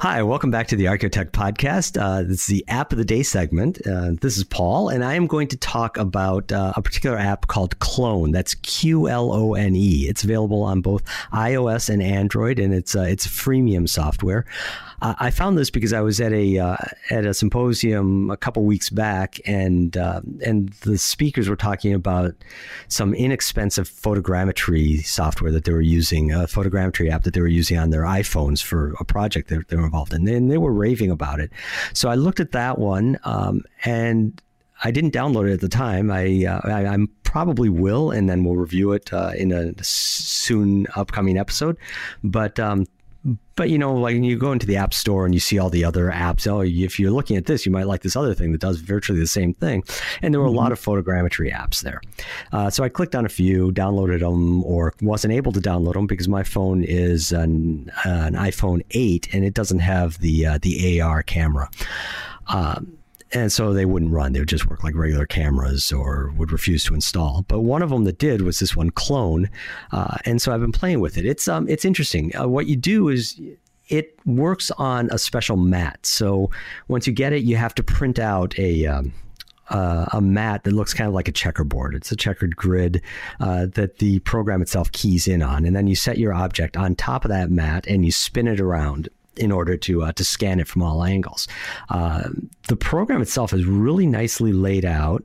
Hi, welcome back to the ArchaeoTech podcast. Uh, this is the app of the day segment. Uh, this is Paul, and I am going to talk about uh, a particular app called Qlone. That's Q L O N E. It's available on both iOS and Android, and it's uh, it's freemium software. I found this because I was at a uh, at a symposium a couple weeks back, and uh, and the speakers were talking about some inexpensive photogrammetry software that they were using, a photogrammetry app that they were using on their iPhones for a project they were involved in, and they were raving about it. So I looked at that one, um, and I didn't download it at the time. I, uh, I am probably will, and then we'll review it uh, in a soon upcoming episode. But um, but you know, like you go into the app store and you see all the other apps. Oh, if you're looking at this, you might like this other thing that does virtually the same thing. And there were mm-hmm. a lot of photogrammetry apps there. Uh, so I clicked on a few, downloaded them, or wasn't able to download them because my phone is an, uh, an iPhone 8 and it doesn't have the uh, the AR camera. Um, and so they wouldn't run. They would just work like regular cameras or would refuse to install. But one of them that did was this one Qlone. uh, and so I've been playing with it. It's um it's interesting. Uh, what you do is it works on a special mat. So once you get it, you have to print out a um, uh, a mat that looks kind of like a checkerboard. It's a checkered grid uh, that the program itself keys in on, and then you set your object on top of that mat and you spin it around in order to uh, to scan it from all angles. Uh, the program itself is really nicely laid out.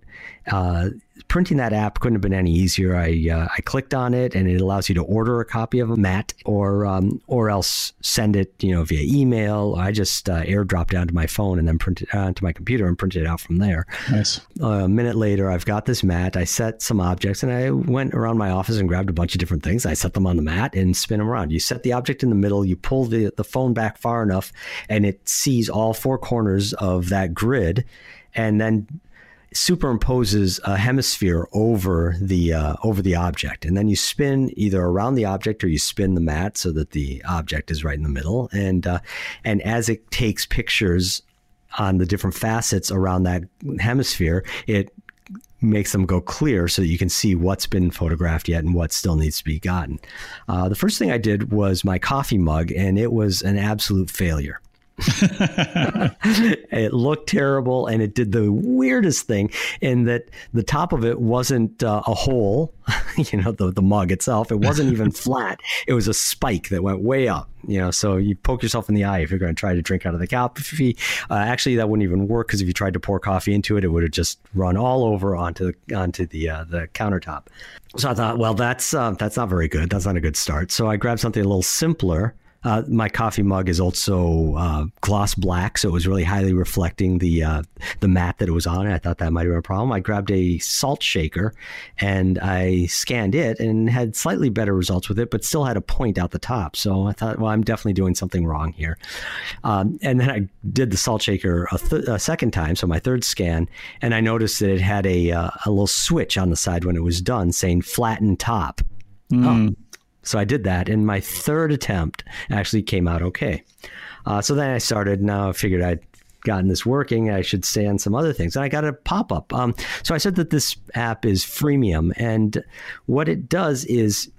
Uh, printing that app couldn't have been any easier. I uh, I clicked on it and it allows you to order a copy of a mat or um, or else send it you know via email. I just uh, airdrop down to my phone and then print it onto uh, my computer and print it out from there. Nice. Uh, a minute later, I've got this mat. I set some objects and I went around my office and grabbed a bunch of different things. I set them on the mat and spin them around. You set the object in the middle. You pull the the phone back far enough, and it sees all four corners of that grid and then superimposes a hemisphere over the uh, over the object, and then you spin either around the object or you spin the mat so that the object is right in the middle. And uh, and as it takes pictures on the different facets around that hemisphere, it makes them go clear so that you can see what's been photographed yet and what still needs to be gotten. Uh, the first thing I did was my coffee mug, and it was an absolute failure. it looked terrible and it did the weirdest thing in that the top of it wasn't uh, a hole, you know, the, the mug itself. It wasn't even flat. It was a spike that went way up, you know, so you poke yourself in the eye if you're going to try to drink out of the coffee. Uh, actually, that wouldn't even work because if you tried to pour coffee into it, it would have just run all over onto the, onto the, uh, the countertop. So I thought, well, that's, uh, that's not very good. That's not a good start. So I grabbed something a little simpler uh, my coffee mug is also uh, gloss black, so it was really highly reflecting the uh, the mat that it was on. I thought that might have been a problem. I grabbed a salt shaker and I scanned it and had slightly better results with it, but still had a point out the top. So I thought, well, I'm definitely doing something wrong here. Um, and then I did the salt shaker a, th- a, second time, so my third scan, and I noticed that it had a uh, a little switch on the side when it was done saying flatten top. Mm. Oh, so I did that, and my third attempt actually came out okay. Uh, so then I started. Now I figured I'd gotten this working, I should stay on some other things. And I got a pop up. Um, so I said that this app is freemium, and what it does is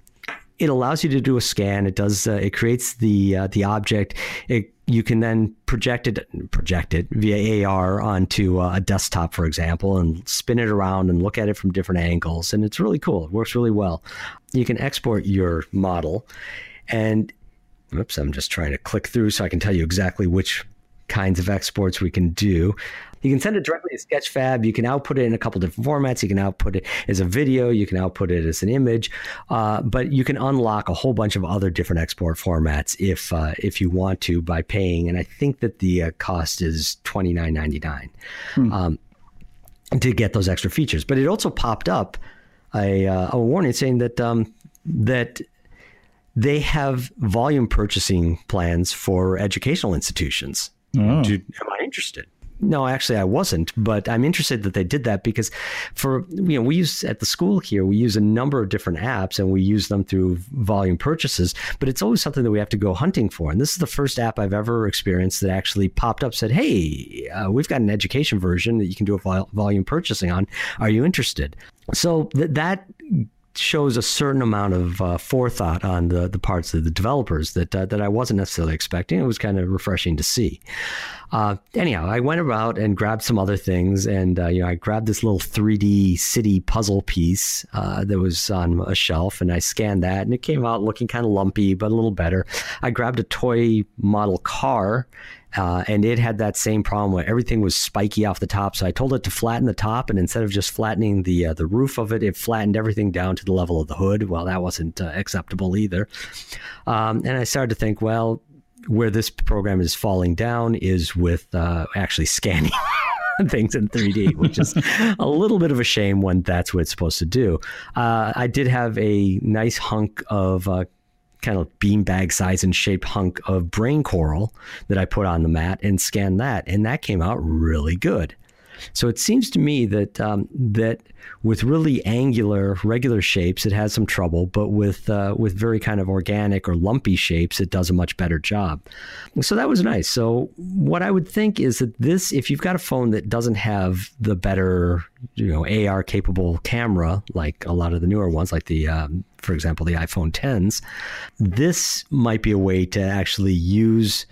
it allows you to do a scan. It does. Uh, it creates the uh, the object. It you can then project it project it via AR onto uh, a desktop, for example, and spin it around and look at it from different angles. And it's really cool. It works really well. You can export your model, and oops, I'm just trying to click through so I can tell you exactly which kinds of exports we can do. You can send it directly to Sketchfab. You can output it in a couple different formats. You can output it as a video. You can output it as an image, uh, but you can unlock a whole bunch of other different export formats if uh, if you want to by paying. And I think that the uh, cost is twenty nine ninety nine hmm. um, to get those extra features. But it also popped up a, uh, a warning saying that um, that they have volume purchasing plans for educational institutions. Oh. Do, am I interested? No, actually, I wasn't, but I'm interested that they did that because for, you know, we use at the school here, we use a number of different apps and we use them through volume purchases, but it's always something that we have to go hunting for. And this is the first app I've ever experienced that actually popped up, said, Hey, uh, we've got an education version that you can do a vol- volume purchasing on. Are you interested? So th- that shows a certain amount of uh, forethought on the, the parts of the developers that uh, that I wasn't necessarily expecting. It was kind of refreshing to see. Uh, anyhow, I went about and grabbed some other things, and uh, you know, I grabbed this little 3D city puzzle piece uh, that was on a shelf, and I scanned that, and it came out looking kind of lumpy, but a little better. I grabbed a toy model car uh, and it had that same problem where everything was spiky off the top. So I told it to flatten the top, and instead of just flattening the uh, the roof of it, it flattened everything down to the level of the hood. Well, that wasn't uh, acceptable either. Um, and I started to think, well, where this program is falling down is with uh, actually scanning. things in 3D, which is a little bit of a shame when that's what it's supposed to do. Uh, I did have a nice hunk of kind of beanbag size and shaped hunk of brain coral that I put on the mat and scanned that, and that came out really good. So it seems to me that um, that with really angular, regular shapes, it has some trouble, but with uh, with very kind of organic or lumpy shapes, it does a much better job. So that was nice. So what I would think is that this, if you've got a phone that doesn't have the better, you know, AR capable camera like a lot of the newer ones, like the um, for example, the iPhone 10s, this might be a way to actually use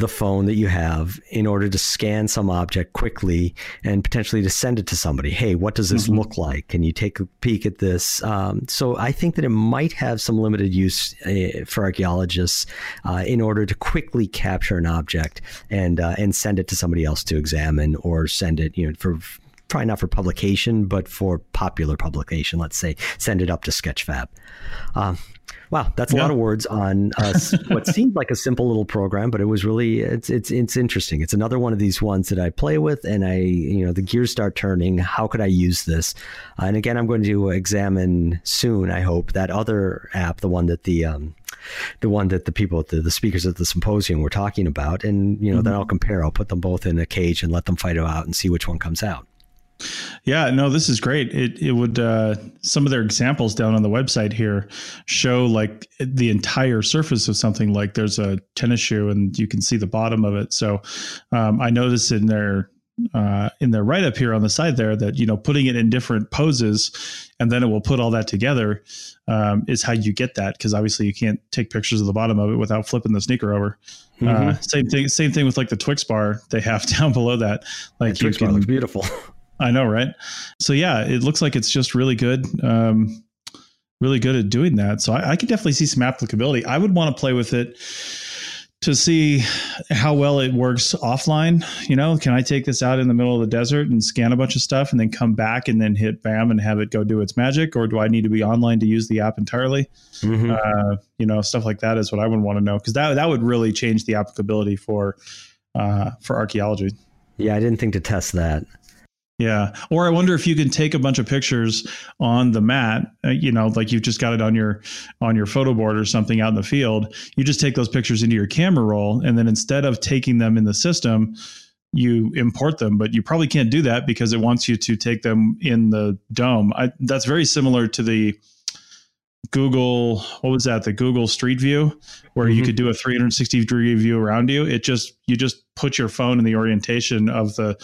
the phone that you have in order to scan some object quickly and potentially to send it to somebody. Hey, what does this mm-hmm. look like? Can you take a peek at this? Um, so I think that it might have some limited use uh, for archaeologists uh, in order to quickly capture an object and uh, and send it to somebody else to examine or send it, you know, for probably not for publication, but for popular publication. Let's say send it up to Sketchfab. Um, Wow, that's a yeah. lot of words on uh, what seemed like a simple little program, but it was really it's it's it's interesting. It's another one of these ones that I play with, and I you know the gears start turning. How could I use this? Uh, and again, I'm going to examine soon. I hope that other app, the one that the um, the one that the people, the, the speakers at the symposium were talking about, and you know mm-hmm. then I'll compare. I'll put them both in a cage and let them fight it out and see which one comes out. Yeah, no, this is great. It it would uh, some of their examples down on the website here show like the entire surface of something. Like there's a tennis shoe, and you can see the bottom of it. So um, I noticed in their uh, in the write up here on the side there that you know putting it in different poses and then it will put all that together um, is how you get that because obviously you can't take pictures of the bottom of it without flipping the sneaker over. Uh, mm-hmm. Uh, same thing. Same thing with like the Twix bar they have down below that. Like Twix can, bar looks beautiful. I know, right? So yeah, it looks like it's just really good. Um, really good at doing that. So I, I could definitely see some applicability. I would want to play with it to see how well it works offline. You know, can I take this out in the middle of the desert and scan a bunch of stuff and then come back and then hit bam and have it go do its magic? Or do I need to be online to use the app entirely? Mm-hmm. Uh, you know, stuff like that is what I would want to know because that that would really change the applicability for uh, for archaeology. Yeah, I didn't think to test that. Yeah. Or I wonder if you can take a bunch of pictures on the mat, uh, you know, like you've just got it on your on your photo board or something out in the field. You just take those pictures into your camera roll and then instead of taking them in the system, you import them, but you probably can't do that because it wants you to take them in the dome. I, that's very similar to the Google, what was that? The Google Street View, where mm-hmm. you could do a 360 degree view around you. It just, you just put your phone in the orientation of the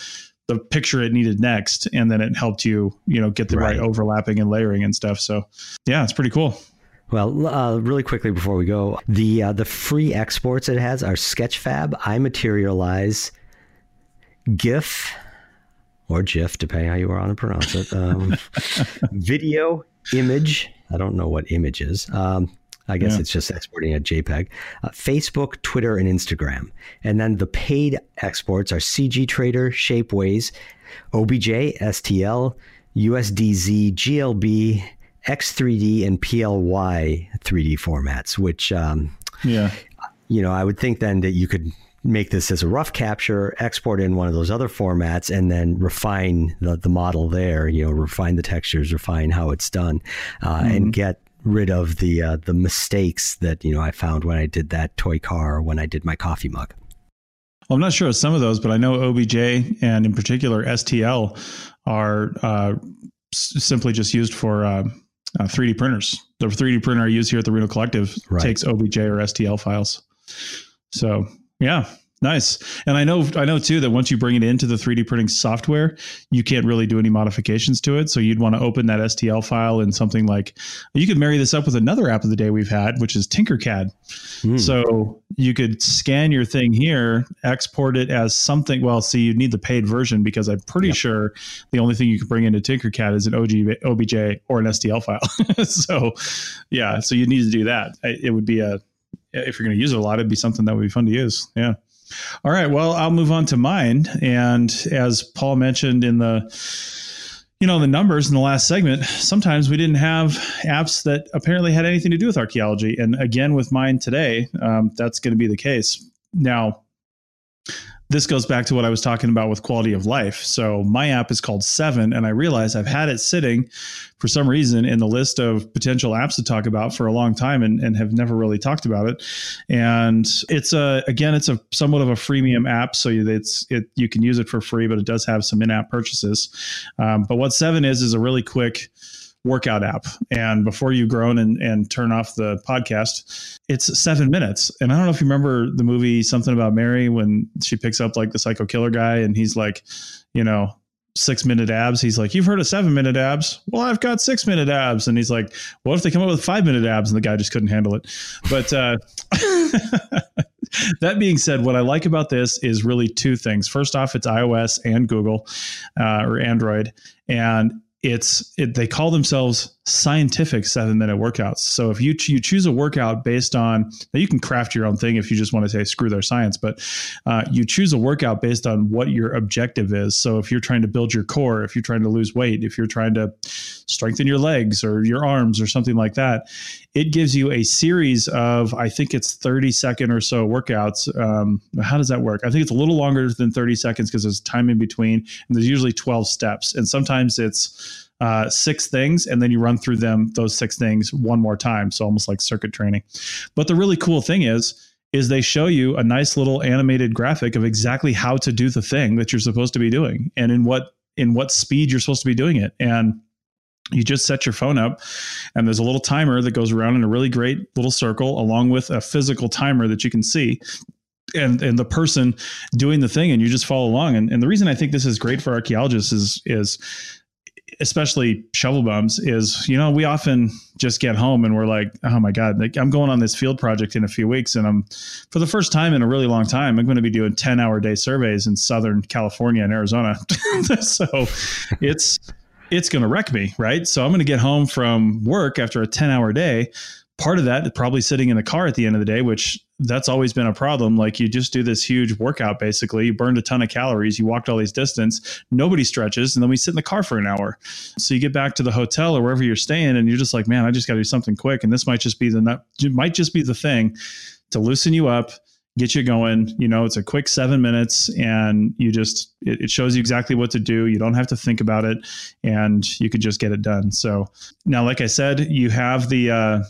the picture it needed next and then it helped you you know get the right, right overlapping and layering and stuff so yeah it's pretty cool well, uh, really quickly before we go, the uh, the free exports it has are Sketchfab, i.materialise, GIF, or GIF, depending how you want to pronounce it, um, video, image. I don't know what image is. Um, I guess yeah. it's just exporting a JPEG. Uh, Facebook, Twitter, and Instagram. And then the paid exports are CG Trader, Shapeways, OBJ, STL, USDZ, GLB, X3D, and PLY 3D formats, which, um, yeah, you know, I would think then that you could make this as a rough capture, export in one of those other formats, and then refine the, the model there. You know, refine the textures, refine how it's done, uh, mm-hmm. and get rid of the uh, the mistakes that you know I found when I did that toy car or when I did my coffee mug. Well, I'm not sure of some of those, but I know OBJ and in particular STL are uh, s- simply just used for uh, 3D uh, printers. The 3D printer I use here at the Reno Collective right. takes OBJ or STL files. So yeah, Nice. And I know I know too that once you bring it into the 3D printing software, you can't really do any modifications to it. So you'd want to open that STL file in something like you could marry this up with another app of the day we've had, which is Tinkercad. Mm. So you could scan your thing here, export it as something. Well, see, you'd need the paid version because I'm pretty yep. sure the only thing you can bring into Tinkercad is an OG, OBJ or an STL file. so yeah, so you need to do that. It would be a if you're going to use it a lot, it'd be something that would be fun to use. Yeah. All right. Well, I'll move on to mine. And as Paul mentioned in the you know the numbers in the last segment sometimes we didn't have apps that apparently had anything to do with archaeology and again with mine today um, that's going to be the case now this goes back to what I was talking about with quality of life. So my app is called Seven, and I realize I've had it sitting for some reason in the list of potential apps to talk about for a long time, and, and have never really talked about it. And it's a again, it's a somewhat of a freemium app, so it's it you can use it for free, but it does have some in-app purchases. Um, but what Seven is is a really quick workout app. And before you groan and, and turn off the podcast, it's seven minutes. And I don't know if you remember the movie Something About Mary when she picks up like the psycho killer guy and he's like, you know, six minute abs. He's like, You've heard of seven minute abs? Well, I've got six minute abs. And he's like, What if they come up with five minute abs? And the guy just couldn't handle it. But uh, that being said, what I like about this is really two things. First off, it's iOS and Google uh, or Android. And it's it, they call themselves scientific seven minute workouts. So if you you choose a workout based on now you can craft your own thing if you just want to say screw their science, but uh, you choose a workout based on what your objective is. So if you're trying to build your core, if you're trying to lose weight, if you're trying to strengthen your legs or your arms or something like that, it gives you a series of I think it's 30 second or so workouts. Um, how does that work? I think it's a little longer than 30 seconds because there's time in between, and there's usually 12 steps, and sometimes it's uh, six things and then you run through them those six things one more time. So almost like circuit training. But the really cool thing is is they show you a nice little animated graphic of exactly how to do the thing that you're supposed to be doing and in what in what speed you're supposed to be doing it. And you just set your phone up and there's a little timer that goes around in a really great little circle along with a physical timer that you can see and and the person doing the thing and you just follow along. And, and the reason i think this is great for archaeologists is is especially shovel bums is you know we often just get home and we're like oh my god like i'm going on this field project in a few weeks and i'm for the first time in a really long time i'm going to be doing 10 hour day surveys in southern california and arizona. So it's it's going to wreck me right? So i'm going to get home from work after a 10 hour day. Part of that probably sitting in the car at the end of the day which that's always been a problem. Like you just do this huge workout basically. You burned a ton of calories. You walked all these distance. Nobody stretches. And then we sit in the car for an hour. So you get back to the hotel or wherever you're staying and you're just like man i just got to do something quick. And this might just be the might just be the thing to loosen you up get you going. You know it's a quick seven minutes and you just it, it, shows you exactly what to do. You don't have to think about it and you could just get it done. So now like i said you have the uh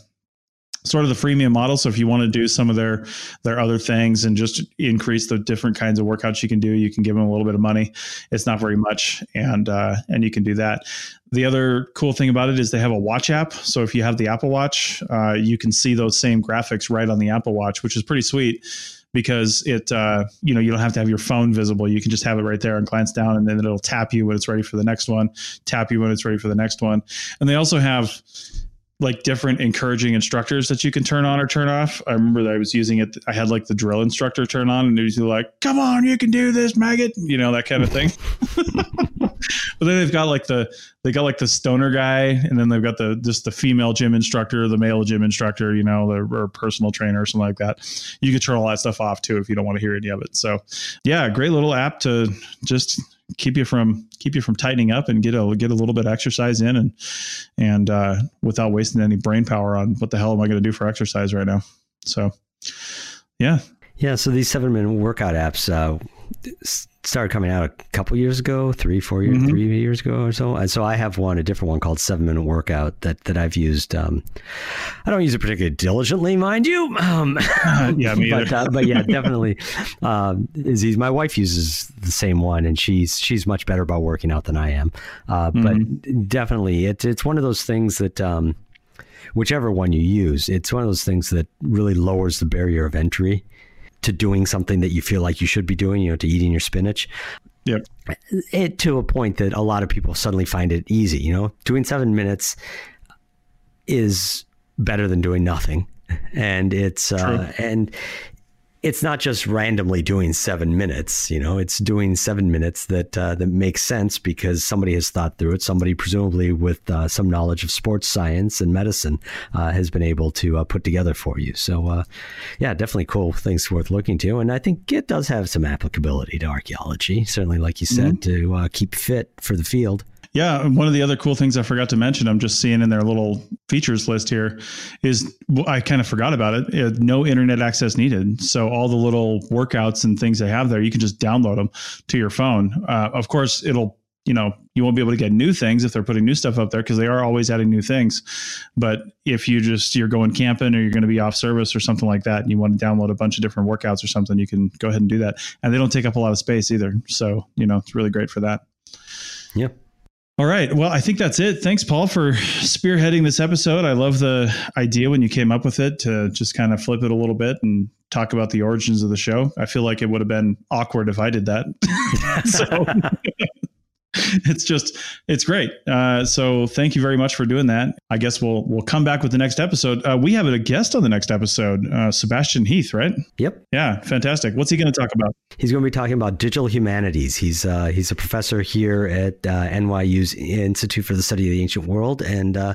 sort of the freemium model. So if you want to do some of their their other things and just increase the different kinds of workouts you can do, you can give them a little bit of money. It's not very much, and uh, and you can do that. The other cool thing about it is they have a watch app. So if you have the Apple Watch, uh, you can see those same graphics right on the Apple Watch, which is pretty sweet because it uh, you know you don't have to have your phone visible you can just have it right there and glance down and then it'll tap you when it's ready for the next one tap you when it's ready for the next one and they also have like different encouraging instructors that you can turn on or turn off. I remember that I was using it. I had like the drill instructor turn on, and he was like, "Come on, you can do this, maggot," you know that kind of thing. but then they've got like the they got like the stoner guy, and then they've got the just the female gym instructor, the male gym instructor, you know, the or personal trainer or something like that. You can turn all that stuff off too if you don't want to hear any of it. So, yeah, great little app to just keep you from keep you from tightening up and get a get a little bit of exercise in and and uh, without wasting any brain power on what the hell am I going to do for exercise right now. So, yeah, yeah. So these seven minute workout apps. Uh, started coming out a couple years ago, three, four years, mm-hmm. three years ago or so. And so I have one, a different one called Seven Minute Workout that that I've used. Um, I don't use it particularly diligently, mind you. Um, yeah, me but, uh, but yeah, definitely. Um, is my wife uses the same one, and she's she's much better about working out than I am. Uh, mm-hmm. But definitely, it's it's one of those things that. Um, whichever one you use, it's one of those things that really lowers the barrier of entry to doing something that you feel like you should be doing, you know, to eating your spinach. Yep. It to a point that a lot of people suddenly find it easy, you know. Doing 7 minutes is better than doing nothing. And it's uh, and it's not just randomly doing seven minutes. You know, it's doing seven minutes that uh, that makes sense because somebody has thought through it. Somebody, presumably with uh, some knowledge of sports science and medicine, uh, has been able to uh, put together for you. So, uh, yeah, definitely cool things worth looking to. And I think it does have some applicability to archaeology. Certainly, like you said, mm-hmm. to uh, keep fit for the field. Yeah, one of the other cool things I forgot to mention, I'm just seeing in their little features list here, is I kind of forgot about it. it. No internet access needed. So all the little workouts and things they have there, you can just download them to your phone. Uh, of course, it'll you know you won't be able to get new things if they're putting new stuff up there because they are always adding new things but if you just you're going camping or you're going to be off service or something like that and you want to download a bunch of different workouts or something you can go ahead and do that and they don't take up a lot of space either so you know it's really great for that yep all right. Well, I think that's it. Thanks, Paul, for spearheading this episode. I love the idea when you came up with it to just kind of flip it a little bit and talk about the origins of the show. I feel like it would have been awkward if I did that. it's just it's great. Uh, so thank you very much for doing that. I guess we'll we'll come back with the next episode. Uh, we have a guest on the next episode, uh, Sebastian Heath, right? Yep. Yeah, fantastic. What's he going to talk about? He's going to be talking about digital humanities. He's uh, he's a professor here at uh, NYU's Institute for the Study of the Ancient World, and uh,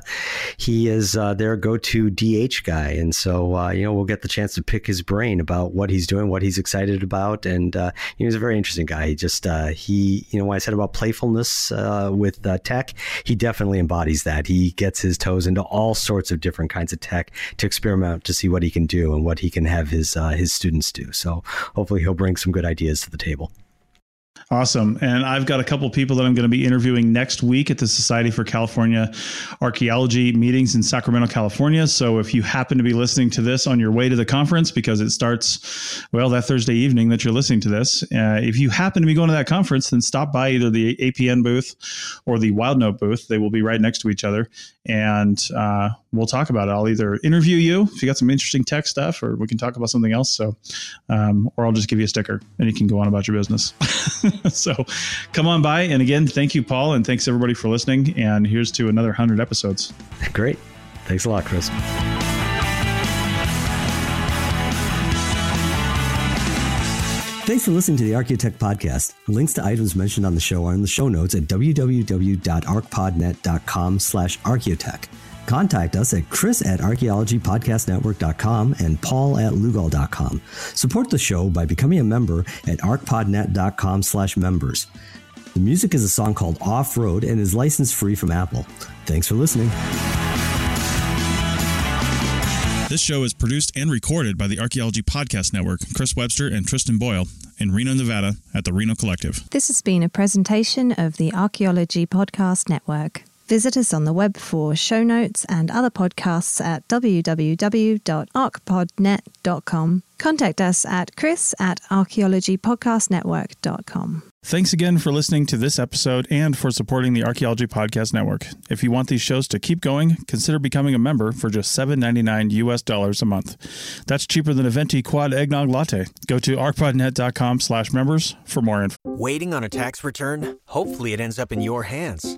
he is their go-to DH guy. And so you know we'll get the chance to pick his brain about what he's doing, what he's excited about, and he's a very interesting guy. He just he you know when I said about playfulness uh, with uh, tech, he definitely embodies that. He gets his toes into all sorts of different kinds of tech to experiment to see what he can do and what he can have his uh, his students do. So hopefully he'll bring some good ideas to the table. Awesome. And I've got a couple people that I'm going to be interviewing next week at the Society for California Archaeology meetings in Sacramento, California. So if you happen to be listening to this on your way to the conference, because it starts, well, that Thursday evening that you're listening to this, uh, if you happen to be going to that conference, then stop by either the APN booth or the WildNote booth. They will be right next to each other. And uh, we'll talk about it. I'll either interview you if you got some interesting tech stuff, or we can talk about something else. So, um, or I'll just give you a sticker and you can go on about your business. so come on by. And again, thank you, Paul, and thanks everybody for listening. And here's to another 100 episodes. Great. Thanks a lot, Chris. Thanks for listening to the ArchaeoTech podcast. Links to items mentioned on the show are in the show notes at www.arcpodnet.com slash archaeotech. Contact us at chris at archaeologypodcastnetwork.com and paul at lugal.com. Support the show by becoming a member at arcpodnet.com slash members. The music is a song called Off Road and is license free from Apple. Thanks for listening. This show is produced and recorded by the Archaeology Podcast Network, Chris Webster and Tristan Boyle, in Reno, Nevada, at the Reno Collective. This has been a presentation of the Archaeology Podcast Network. Visit us on the web for show notes and other podcasts at www.arcpodnet.com. Contact us at chris at archaeologypodcastnetwork.com. Thanks again for listening to this episode and for supporting the Archaeology Podcast Network. If you want these shows to keep going, consider becoming a member for just $7.99 US dollars a month. That's cheaper than a venti quad eggnog latte. Go to arcpodnet.com slash members for more info. Waiting on a tax return? Hopefully it ends up in your hands.